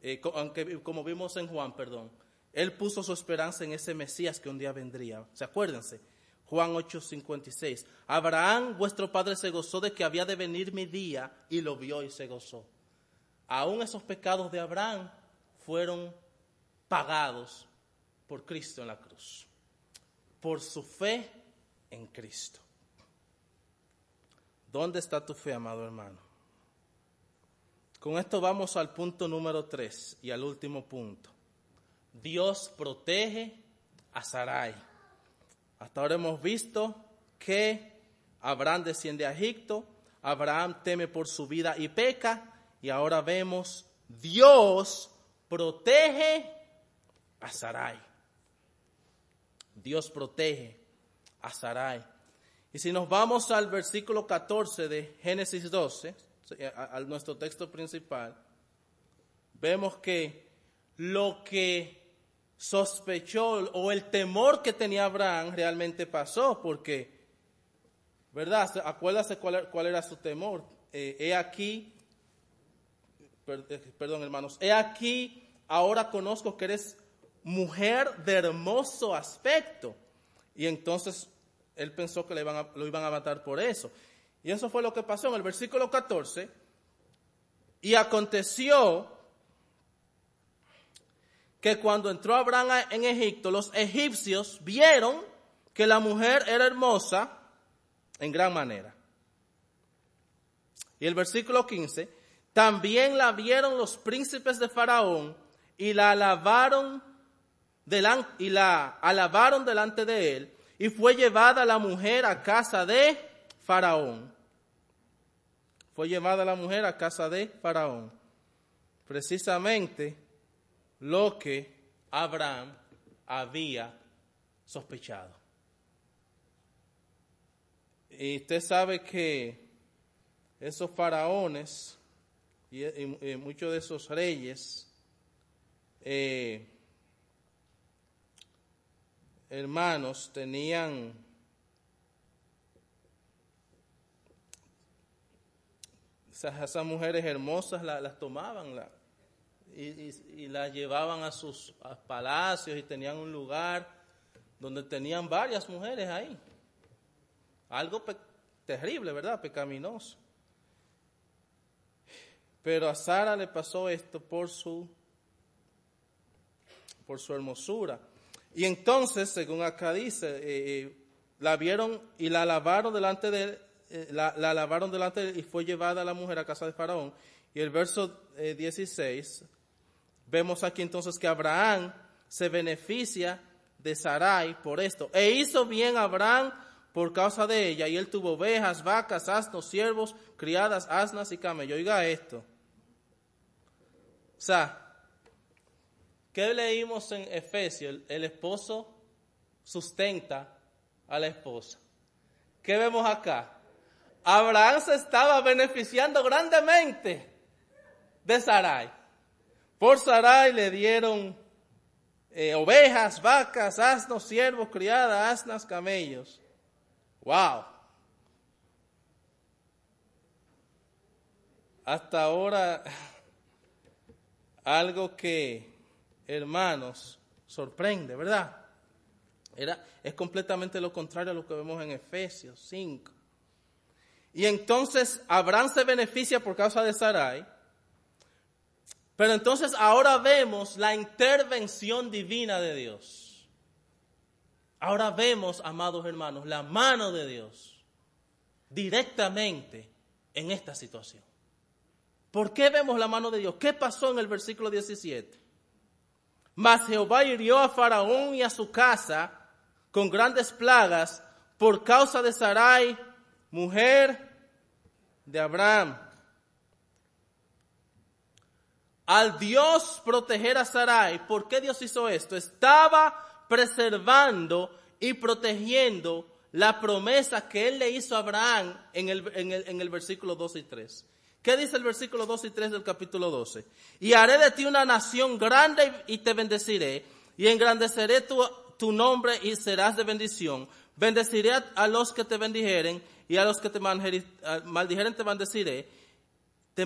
eh, aunque, como vimos en Juan, perdón. Él puso su esperanza en ese Mesías que un día vendría. ¿Se acuérdense? Juan 8:56. Abraham, vuestro padre, se gozó de que había de venir mi día y lo vio y se gozó. Aún esos pecados de Abraham fueron pagados por Cristo en la cruz, por su fe en Cristo. ¿Dónde está tu fe, amado hermano? Con esto vamos al punto número 3 y al último punto. Dios protege a Sarai. Hasta ahora hemos visto que Abraham desciende a Egipto, Abraham teme por su vida y peca, y ahora vemos Dios protege a Sarai. Dios protege a Sarai. Y si nos vamos al versículo 14 de Génesis 12, a, nuestro texto principal, vemos que lo que sospechó o el temor que tenía Abraham realmente pasó, porque, ¿verdad? Acuérdase cuál, cuál era su temor. Eh, he aquí, eh, perdón hermanos, he aquí, ahora conozco que eres mujer de hermoso aspecto. Y entonces él pensó que le iban lo iban a matar por eso. Y eso fue lo que pasó en el versículo 14. Y aconteció que cuando entró Abraham en Egipto, los egipcios vieron que la mujer era hermosa en gran manera. Y el versículo 15, también la vieron los príncipes de Faraón y la alabaron delante, y la alabaron delante de él y fue llevada la mujer a casa de Faraón. Fue llevada la mujer a casa de Faraón. Precisamente lo que Abraham había sospechado. Y usted sabe que esos faraones y, muchos de esos reyes eh, hermanos tenían esas, mujeres hermosas las, tomaban y, las llevaban a sus palacios y tenían un lugar donde tenían varias mujeres ahí. Algo terrible, ¿verdad? Pecaminoso. Pero a Sara le pasó esto por su por su hermosura. Y entonces, según acá dice, eh, eh, la vieron y la lavaron delante de él, eh, la, lavaron delante de él y fue llevada la mujer a casa de Faraón. Y el verso 16, vemos aquí entonces que Abraham se beneficia de Sarai por esto. E hizo bien Abraham por causa de ella, y él tuvo ovejas, vacas, asnos, siervos, criadas, asnas y camellos. Oiga esto. O sea, ¿Qué leímos en Efesios? El esposo sustenta a la esposa. ¿Qué vemos acá? Abraham se estaba beneficiando grandemente de Sarai. Por Sarai le dieron eh, ovejas, vacas, asnos, siervos, criadas, asnas, camellos. ¡Wow! Hasta ahora, algo que hermanos, sorprende, ¿verdad? Era, es completamente lo contrario a lo que vemos en Efesios 5. Y entonces Abraham se beneficia por causa de Sarai. Pero entonces ahora vemos la intervención divina de Dios. Ahora vemos, amados hermanos, la mano de Dios directamente en esta situación. ¿Por qué vemos la mano de Dios? ¿Qué pasó en el versículo 17? Mas Jehová hirió a Faraón y a su casa con grandes plagas por causa de Sarai, mujer de Abraham. Al Dios proteger a Sarai, ¿por qué Dios hizo esto? Estaba preservando y protegiendo la promesa que él le hizo a Abraham en el, en el, versículo 2 y 3. ¿Qué dice el versículo 2 y 3 del capítulo 12? Y haré de ti una nación grande y te bendeciré, y engrandeceré tu, tu nombre y serás de bendición. Bendeciré a, los que te bendijeren, y a los que te maldijeren te bendeciré, te,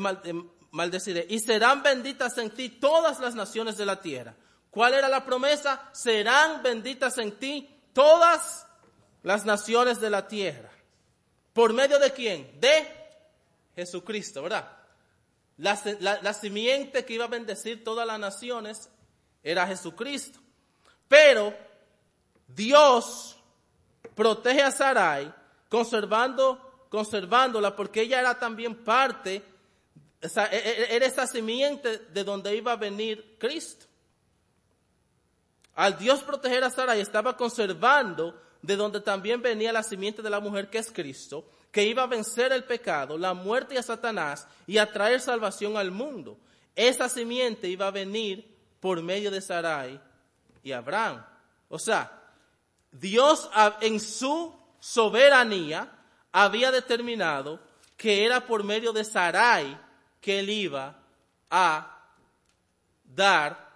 maldeciré. Y serán benditas en ti todas las naciones de la tierra. ¿Cuál era la promesa? Serán benditas en ti todas las naciones de la tierra. ¿Por medio de quién? De Jesucristo, ¿verdad? La, simiente que iba a bendecir todas las naciones era Jesucristo. Pero Dios protege a Sarai conservando, conservándola porque ella era también parte, o sea, e, e, era esa simiente de donde iba a venir Cristo. Al Dios proteger a Sarai estaba conservando de donde también venía la simiente de la mujer que es Cristo, que iba a vencer el pecado, la muerte y a Satanás y a traer salvación al mundo. Esa simiente iba a venir por medio de Sarai y Abraham. O sea, Dios en su soberanía había determinado que era por medio de Sarai que él iba a dar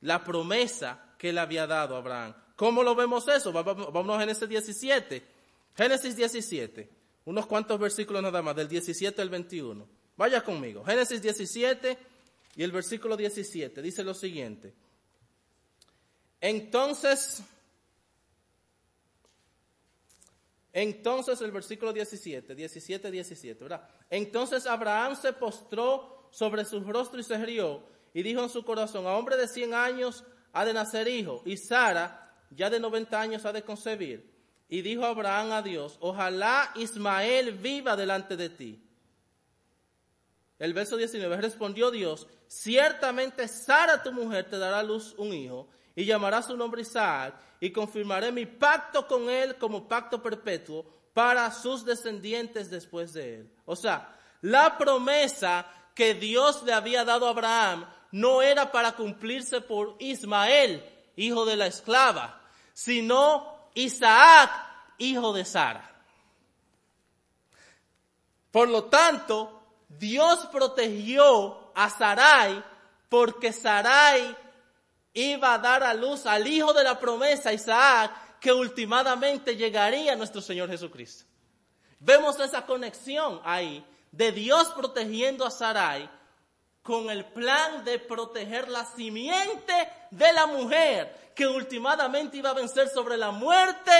la promesa que le había dado a Abraham. ¿Cómo lo vemos eso? Vamos a Génesis 17. Génesis 17. Unos cuantos versículos nada más, del 17 al 21. Vaya conmigo. Génesis 17 y el versículo 17 dice lo siguiente. Entonces, entonces el versículo 17, 17, 17, ¿verdad? Entonces Abraham se postró sobre su rostro y se rió y dijo en su corazón, a hombre de 100 años ha de nacer hijo. Y Sara ya de 90 años ha de concebir. Y dijo Abraham a Dios, ojalá Ismael viva delante de ti. El verso 19, respondió Dios, ciertamente Sara tu mujer te dará luz un hijo y llamará su nombre Isaac y confirmaré mi pacto con él como pacto perpetuo para sus descendientes después de él. O sea, la promesa que Dios le había dado a Abraham no era para cumplirse por Ismael, hijo de la esclava, sino Isaac, hijo de Sara. Por lo tanto, Dios protegió a Sarai porque Sarai iba a dar a luz al hijo de la promesa, Isaac, que últimamente llegaría a nuestro Señor Jesucristo. Vemos esa conexión ahí de Dios protegiendo a Sarai con el plan de proteger la simiente de la mujer que últimamente iba a vencer sobre la muerte,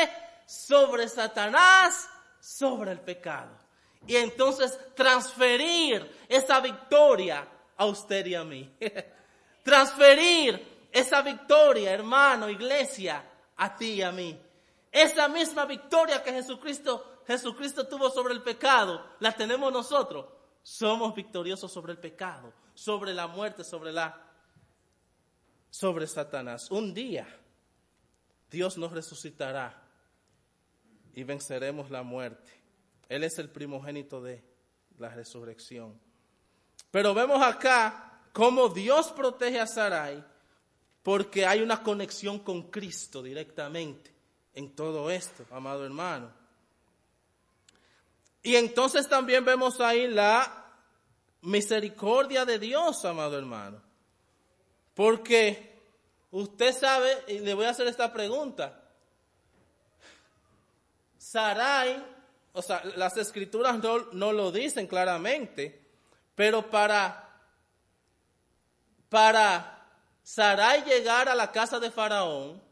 sobre Satanás, sobre el pecado. Y entonces transferir esa victoria a usted y a mí. transferir esa victoria, hermano, iglesia, a ti y a mí. Esa misma victoria que Jesucristo, Jesucristo tuvo sobre el pecado, la tenemos nosotros. Somos victoriosos sobre el pecado sobre la muerte, sobre la sobre Satanás. Un día Dios nos resucitará y venceremos la muerte. Él es el primogénito de la resurrección. Pero vemos acá cómo Dios protege a Sarai porque hay una conexión con Cristo directamente en todo esto, amado hermano. Y entonces también vemos ahí la misericordia de Dios, amado hermano. Porque usted sabe, y le voy a hacer esta pregunta. Sarai, o sea, las escrituras no, no lo dicen claramente, pero para, para Sarai llegar a la casa de Faraón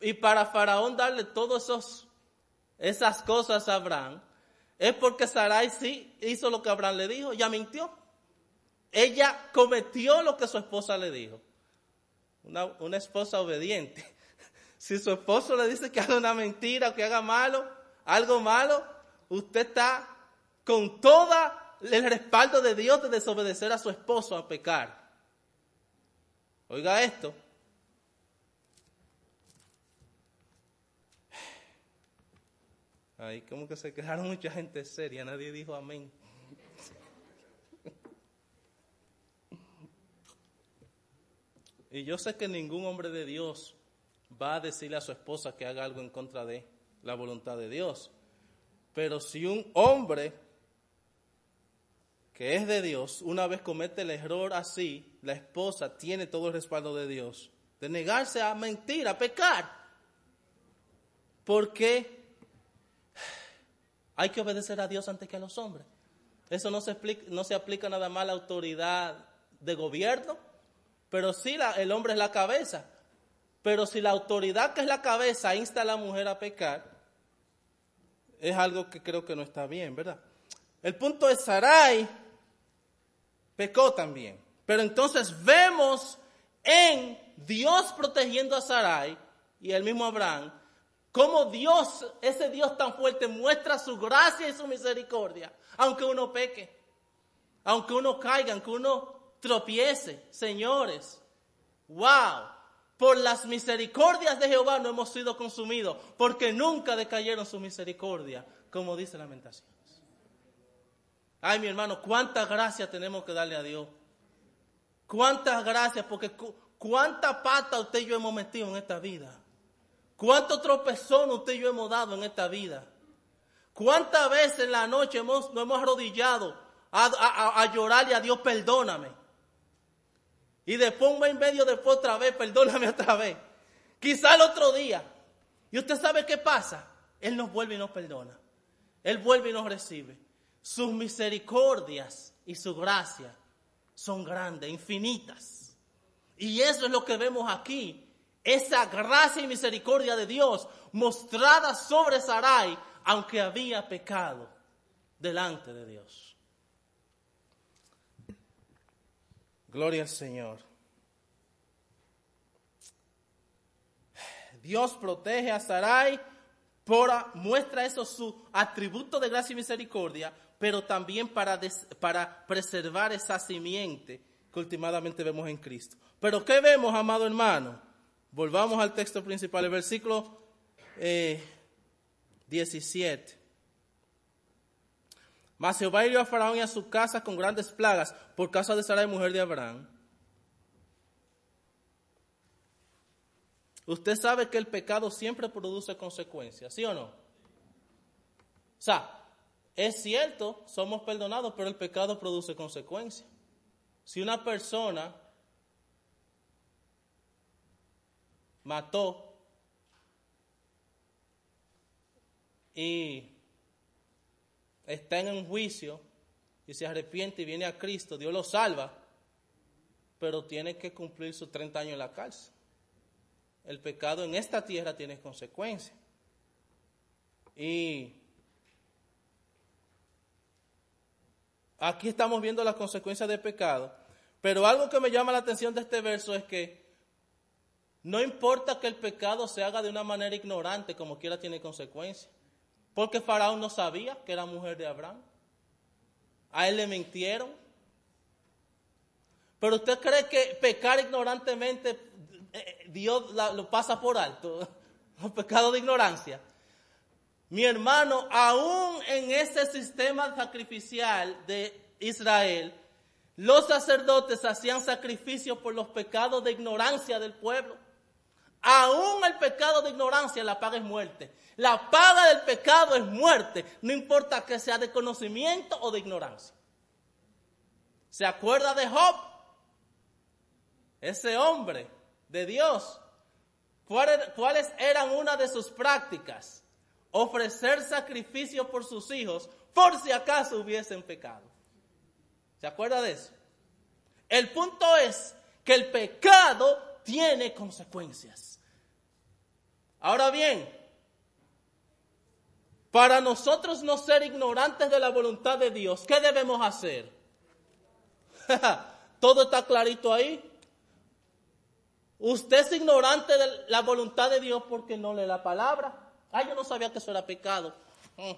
y para Faraón darle todas esas cosas a Abraham, es porque Sarai sí hizo lo que Abraham le dijo, ya mintió. Ella cometió lo que su esposa le dijo. Una, esposa obediente. Si su esposo le dice que haga una mentira o que haga malo, algo malo, usted está con todo el respaldo de Dios de desobedecer a su esposo a pecar. Oiga esto, Ahí como que se quedaron mucha gente seria, nadie dijo amén. Y yo sé que ningún hombre de Dios va a decirle a su esposa que haga algo en contra de la voluntad de Dios. Pero si un hombre que es de Dios, una vez comete el error así, la esposa tiene todo el respaldo de Dios, de negarse a mentir, a pecar. Porque hay que obedecer a Dios antes que a los hombres. Eso no se, explica, no se aplica nada más a la autoridad de gobierno, pero sí la, el hombre es la cabeza. Pero si la autoridad que es la cabeza insta a la mujer a pecar, es algo que creo que no está bien, ¿verdad? El punto es, Sarai pecó también. Pero entonces vemos en Dios protegiendo a Sarai y el mismo Abraham, cómo Dios, ese Dios tan fuerte, muestra su gracia y su misericordia, aunque uno peque, aunque uno caiga, aunque uno tropiece. Señores, wow, por las misericordias de Jehová no hemos sido consumidos, porque nunca decayeron su misericordia, como dice Lamentaciones. Ay, mi hermano, cuánta gracia tenemos que darle a Dios. Cuántas gracias, porque cuánta pata usted y yo hemos metido en esta vida. Cuánto tropezón usted y yo hemos dado en esta vida. Cuántas veces en la noche hemos, nos hemos arrodillado a, llorarle a Dios, perdóname. Y después un y medio después otra vez, perdóname otra vez. Quizá el otro día. Y usted sabe qué pasa. Él nos vuelve y nos perdona. Él vuelve y nos recibe. Sus misericordias y su gracia son grandes, infinitas. Y eso es lo que vemos aquí. Esa gracia y misericordia de Dios mostrada sobre Sarai, aunque había pecado delante de Dios. Gloria al Señor. Dios protege a Sarai, por, muestra eso su atributo de gracia y misericordia, pero también para, para preservar esa simiente que últimamente vemos en Cristo. Pero ¿qué vemos, amado hermano? Volvamos al texto principal, el versículo 17. Eh, mas Jehová hirió a Faraón y a su casa con grandes plagas por causa de Sarai, mujer de Abraham. Usted sabe que el pecado siempre produce consecuencias, ¿sí o no? O sea, es cierto, somos perdonados, pero el pecado produce consecuencias. Si una persona mató y está en un juicio y se arrepiente y viene a Cristo, Dios lo salva, pero tiene que cumplir sus 30 años en la cárcel. El pecado en esta tierra tiene consecuencias. Y aquí estamos viendo las consecuencias del pecado, pero algo que me llama la atención de este verso es que no importa que el pecado se haga de una manera ignorante, como quiera tiene consecuencias. Porque Faraón no sabía que era mujer de Abraham. A él le mintieron. Pero usted cree que pecar ignorantemente eh, Dios lo pasa por alto. Los pecados de ignorancia. Mi hermano, aún en ese sistema sacrificial de Israel, los sacerdotes hacían sacrificios por los pecados de ignorancia del pueblo. Aún el pecado de ignorancia, la paga es muerte. La paga del pecado es muerte, no importa que sea de conocimiento o de ignorancia. ¿Se acuerda de Job? Ese hombre de Dios. ¿Cuáles eran una de sus prácticas? Ofrecer sacrificios por sus hijos por si acaso hubiesen pecado. ¿Se acuerda de eso? El punto es que el pecado tiene consecuencias. Ahora bien, para nosotros no ser ignorantes de la voluntad de Dios, ¿qué debemos hacer? Todo está clarito ahí. Usted es ignorante de la voluntad de Dios porque no lee la palabra. Ah, yo no sabía que eso era pecado. Mm.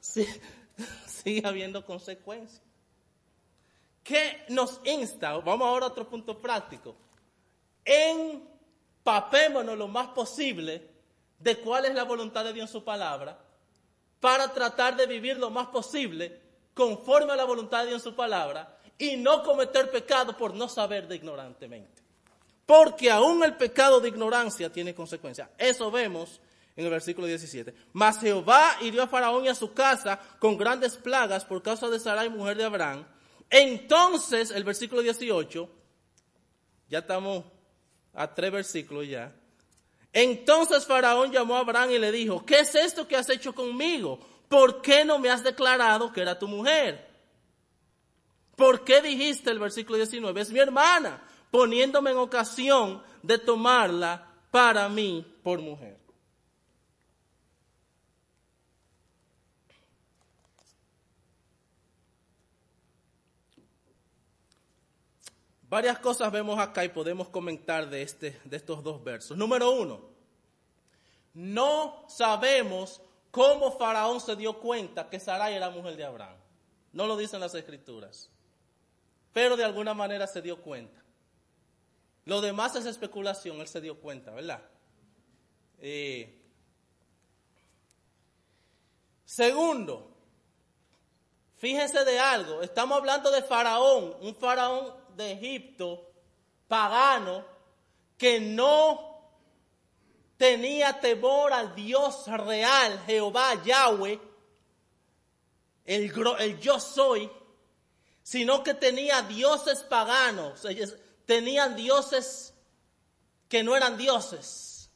Sí, sigue habiendo consecuencias. ¿Qué nos insta? Vamos ahora a otro punto práctico. Empapémonos lo más posible de cuál es la voluntad de Dios en su palabra para tratar de vivir lo más posible conforme a la voluntad de Dios en su palabra y no cometer pecado por no saber de ignorantemente. Porque aún el pecado de ignorancia tiene consecuencias. Eso vemos en el versículo 17. Mas Jehová hirió a Faraón y a su casa con grandes plagas por causa de Sarai, mujer de Abraham. Entonces, el versículo 18, ya estamos a tres versículos ya. Entonces Faraón llamó a Abraham y le dijo, ¿qué es esto que has hecho conmigo? ¿Por qué no me has declarado que era tu mujer? ¿Por qué dijiste el versículo 19? Es mi hermana, poniéndome en ocasión de tomarla para mí por mujer. Varias cosas vemos acá y podemos comentar de, este, de estos dos versos. Número uno, no sabemos cómo Faraón se dio cuenta que Sarai era mujer de Abraham. No lo dicen las escrituras. Pero de alguna manera se dio cuenta. Lo demás es especulación, él se dio cuenta, ¿verdad? Eh, segundo, fíjense de algo, estamos hablando de Faraón, un Faraón de Egipto, pagano, que no tenía temor al Dios real, Jehová, Yahweh, el yo soy, sino que tenía dioses paganos, tenían dioses que no eran dioses.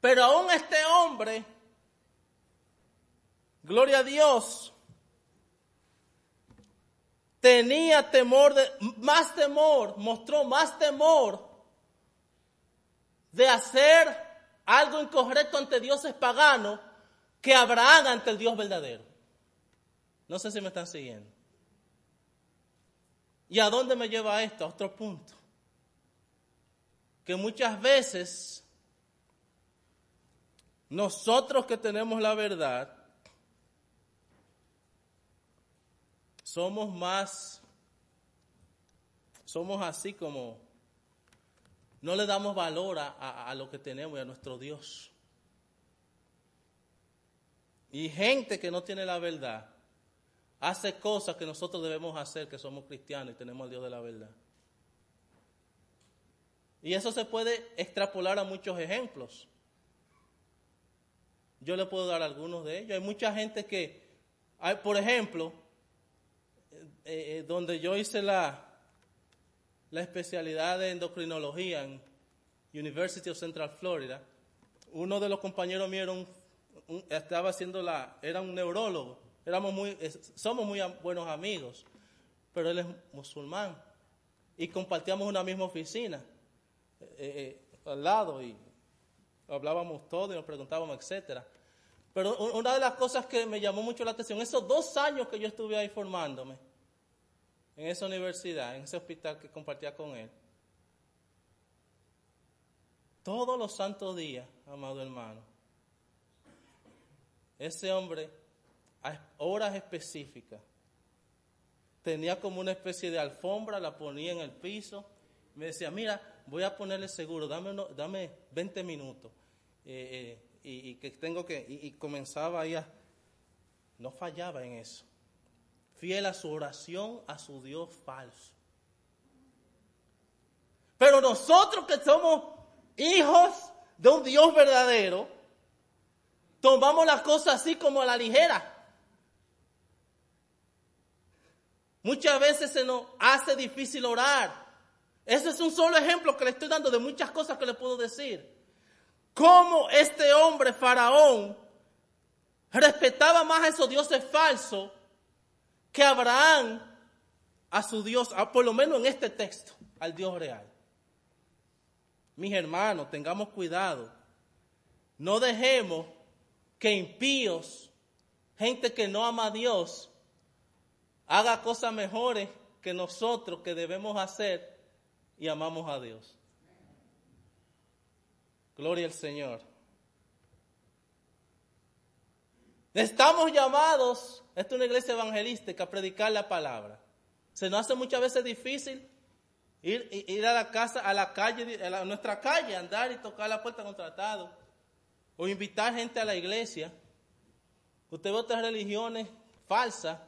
Pero aún este hombre, gloria a Dios, tenía temor, de, más temor, mostró más temor de hacer algo incorrecto ante dioses paganos que Abraham ante el Dios verdadero. No sé si me están siguiendo. ¿Y a dónde me lleva esto? A otro punto. Que muchas veces nosotros que tenemos la verdad, somos más, somos así como, no le damos valor a, lo que tenemos y a nuestro Dios. Y gente que no tiene la verdad hace cosas que nosotros debemos hacer, que somos cristianos y tenemos al Dios de la verdad. Y eso se puede extrapolar a muchos ejemplos. Yo le puedo dar algunos de ellos. Hay mucha gente que, por ejemplo, eh, eh, donde yo hice la, la especialidad de endocrinología en University of Central Florida, uno de los compañeros míos estaba haciendo la, era un neurólogo, éramos muy, somos muy buenos amigos, pero él es musulmán y compartíamos una misma oficina eh, al lado y hablábamos todo y nos preguntábamos, etcétera. Pero una de las cosas que me llamó mucho la atención, esos dos años que yo estuve ahí formándome, en esa universidad, en ese hospital que compartía con él. Todos los santos días, amado hermano, ese hombre a horas específicas tenía como una especie de alfombra, la ponía en el piso, me decía, mira, voy a ponerle seguro, dame, dame 20 minutos, eh, eh, y, que tengo que, y, comenzaba ahí a, no fallaba en eso fiel a su oración a su Dios falso. Pero nosotros que somos hijos de un Dios verdadero, tomamos las cosas así como a la ligera. Muchas veces se nos hace difícil orar. Ese es un solo ejemplo que le estoy dando de muchas cosas que le puedo decir. Cómo este hombre, Faraón, respetaba más a esos dioses falsos que Abraham a su Dios, por lo menos en este texto, al Dios real. Mis hermanos, tengamos cuidado. No dejemos que impíos, gente que no ama a Dios, haga cosas mejores que nosotros que debemos hacer y amamos a Dios. Gloria al Señor. Estamos llamados, esta es una iglesia evangelística, a predicar la palabra. Se nos hace muchas veces difícil ir, a la casa, a la calle, a, nuestra calle, andar y tocar la puerta contratado. O invitar gente a la iglesia. Usted ve otras religiones falsas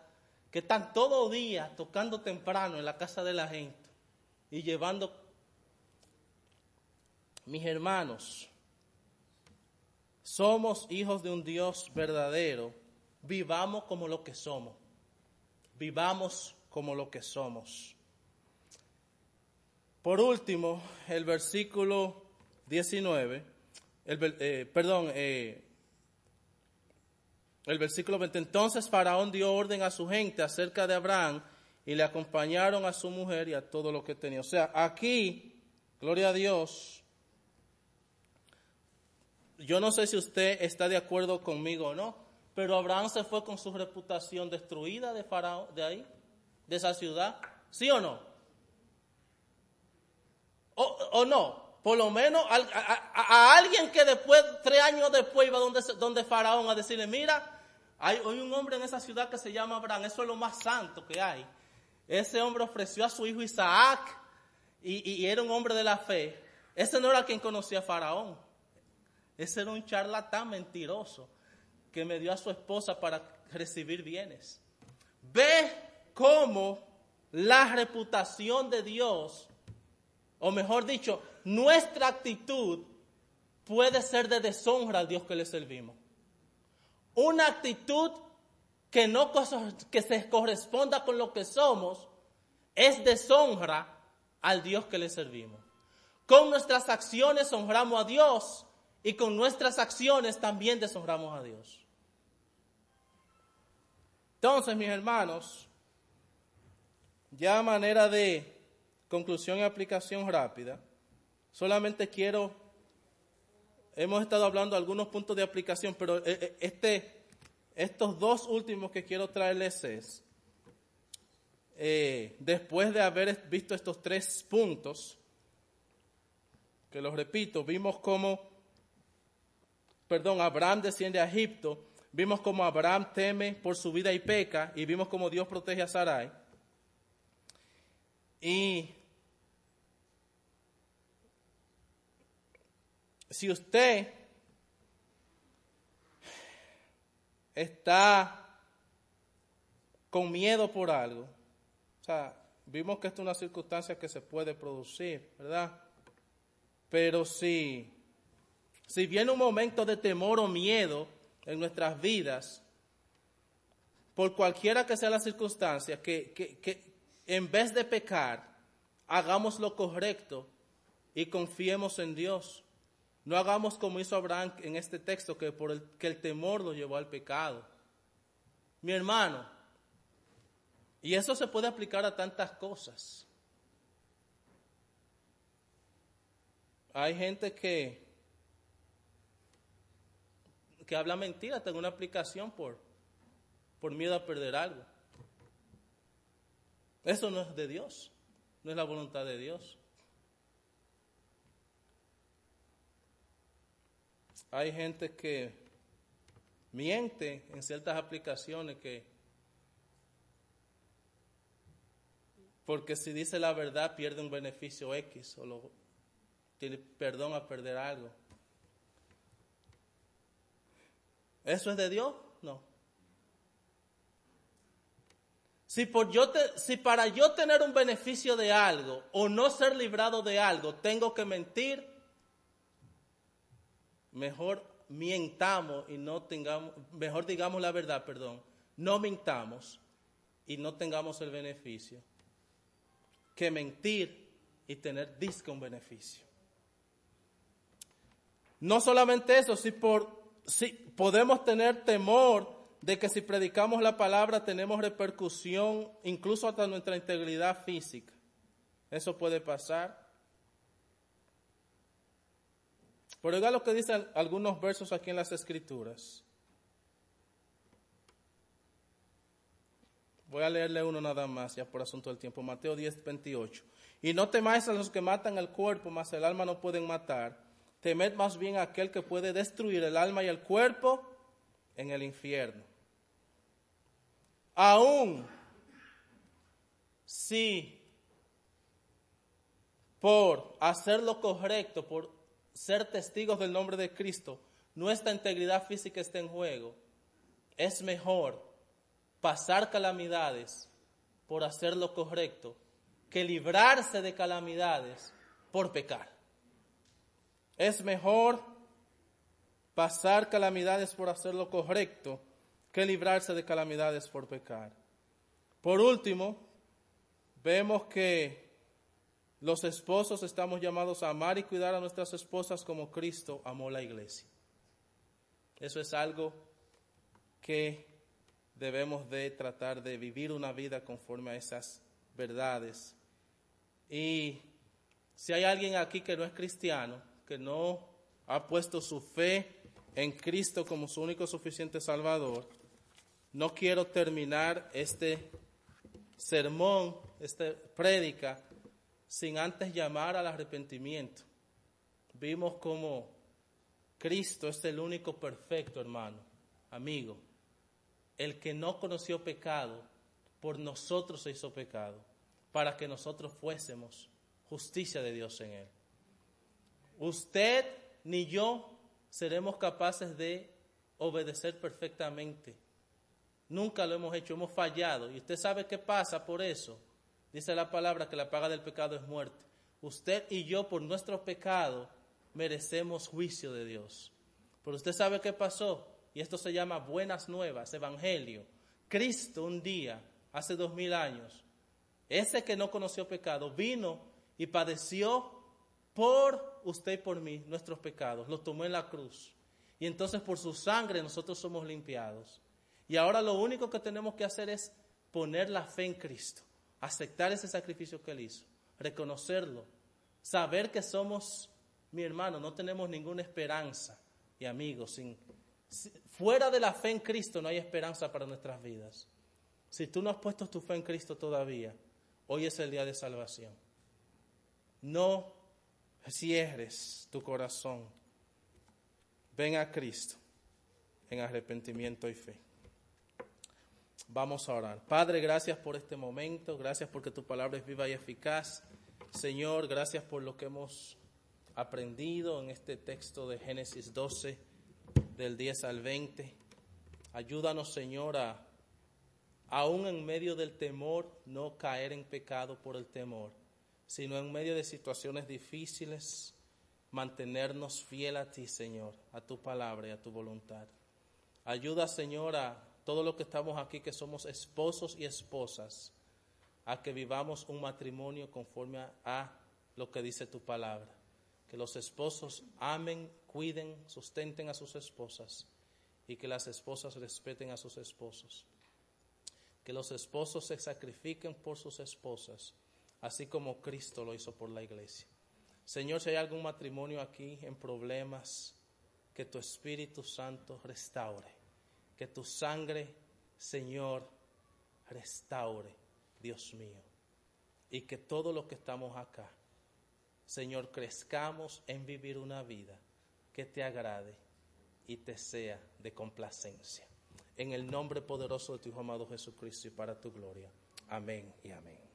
que están todo día tocando temprano en la casa de la gente y llevando... Mis hermanos, somos hijos de un Dios verdadero, vivamos como lo que somos, vivamos como lo que somos. Por último, el versículo 19, el, eh, perdón, eh, el versículo 20. Entonces Faraón dio orden a su gente acerca de Abraham y le acompañaron a su mujer y a todo lo que tenía. O sea, aquí, gloria a Dios, yo no sé si usted está de acuerdo conmigo o no, pero Abraham se fue con su reputación destruida de Faraón, de ahí, de esa ciudad. ¿Sí o no? ¿O, no? Por lo menos a, alguien que después, tres años después, iba donde, donde Faraón a decirle, mira, hay, un hombre en esa ciudad que se llama Abraham, eso es lo más santo que hay. Ese hombre ofreció a su hijo Isaac y, y, era un hombre de la fe. Ese no era quien conocía a Faraón. Ese era un charlatán mentiroso que me dio a su esposa para recibir bienes. Ve cómo la reputación de Dios o mejor dicho, nuestra actitud puede ser de deshonra al Dios que le servimos. Una actitud que no que se corresponda con lo que somos es deshonra al Dios que le servimos. Con nuestras acciones honramos a Dios y con nuestras acciones también deshonramos a Dios. Entonces, mis hermanos, ya a manera de conclusión y aplicación rápida. Solamente quiero, hemos estado hablando de algunos puntos de aplicación, pero eh, eh, este, estos dos últimos que quiero traerles es, eh, después de haber visto estos tres puntos, que los repito, vimos cómo, perdón, Abraham desciende a Egipto, vimos cómo Abraham teme por su vida y peca, y vimos cómo Dios protege a Sarai. Y si usted está con miedo por algo, o sea, vimos que esta es una circunstancia que se puede producir, ¿verdad? Pero si, si viene un momento de temor o miedo en nuestras vidas, por cualquiera que sea la circunstancia, que, en vez de pecar, hagamos lo correcto y confiemos en Dios. No hagamos como hizo Abraham en este texto, que, por el, que el temor lo llevó al pecado. Mi hermano, y eso se puede aplicar a tantas cosas. Hay gente que, que habla mentira, tengo una aplicación por, por miedo a perder algo. Eso no es de Dios, no es la voluntad de Dios. Hay gente que miente en ciertas aplicaciones que porque si dice la verdad pierde un beneficio X o lo, tiene perdón a perder algo. ¿Eso es de Dios? No. Si, por yo si para yo tener un beneficio de algo o no ser librado de algo tengo que mentir, mejor mientamos y no tengamos, mejor digamos la verdad, perdón, no mintamos y no tengamos el beneficio, que mentir y tener disque un beneficio. No solamente eso, si, por, si podemos tener temor de que si predicamos la palabra tenemos repercusión incluso hasta nuestra integridad física. Eso puede pasar. Pero oiga lo que dicen algunos versos aquí en las Escrituras. Voy a leerle uno nada más, ya por asunto del tiempo. Mateo 10, 28. Y no temáis a los que matan el cuerpo, mas el alma no pueden matar. Temed más bien a aquel que puede destruir el alma y el cuerpo en el infierno. Aún si por hacer lo correcto, por ser testigos del nombre de Cristo, nuestra integridad física está en juego, es mejor pasar calamidades por hacer lo correcto que librarse de calamidades por pecar. Es mejor pasar calamidades por hacer lo correcto que librarse de calamidades por pecar. Por último, vemos que los esposos estamos llamados a amar y cuidar a nuestras esposas como Cristo amó la iglesia. Eso es algo que debemos de tratar de vivir una vida conforme a esas verdades. Y si hay alguien aquí que no es cristiano, que no ha puesto su fe en Cristo como su único suficiente Salvador, no quiero terminar este sermón, esta prédica, sin antes llamar al arrepentimiento. Vimos como Cristo es el único perfecto, hermano, amigo. El que no conoció pecado, por nosotros se hizo pecado, para que nosotros fuésemos justicia de Dios en él. Usted ni yo seremos capaces de obedecer perfectamente. Nunca lo hemos hecho, hemos fallado. Y usted sabe qué pasa por eso. Dice la palabra que la paga del pecado es muerte. Usted y yo por nuestro pecado merecemos juicio de Dios. Pero usted sabe qué pasó. Y esto se llama buenas nuevas, evangelio. Cristo un día, hace dos mil años, ese que no conoció pecado, vino y padeció por usted y por mí nuestros pecados, los tomó en la cruz. Y entonces por su sangre nosotros somos limpiados. Y ahora lo único que tenemos que hacer es poner la fe en Cristo, aceptar ese sacrificio que Él hizo, reconocerlo, saber que somos, mi hermano, no tenemos ninguna esperanza. Y amigos, sin, fuera de la fe en Cristo no hay esperanza para nuestras vidas. Si tú no has puesto tu fe en Cristo todavía, hoy es el día de salvación. No cierres tu corazón. Ven a Cristo en arrepentimiento y fe. Vamos a orar. Padre, gracias por este momento, gracias porque tu palabra es viva y eficaz. Señor, gracias por lo que hemos aprendido en este texto de Génesis 12, del 10 al 20. Ayúdanos, Señor, a, aún en medio del temor, no caer en pecado por el temor sino en medio de situaciones difíciles, mantenernos fiel a ti, Señor, a tu palabra y a tu voluntad. Ayuda, Señor, a todos los que estamos aquí, que somos esposos y esposas, a que vivamos un matrimonio conforme a, a lo que dice tu palabra. Que los esposos amen, cuiden, sustenten a sus esposas y que las esposas respeten a sus esposos. Que los esposos se sacrifiquen por sus esposas así como Cristo lo hizo por la iglesia. Señor, si hay algún matrimonio aquí en problemas, que tu Espíritu Santo restaure, que tu sangre, Señor, restaure, Dios mío, y que todos los que estamos acá, Señor, crezcamos en vivir una vida que te agrade y te sea de complacencia. En el nombre poderoso de tu Hijo amado Jesucristo y para tu gloria. Amén y amén.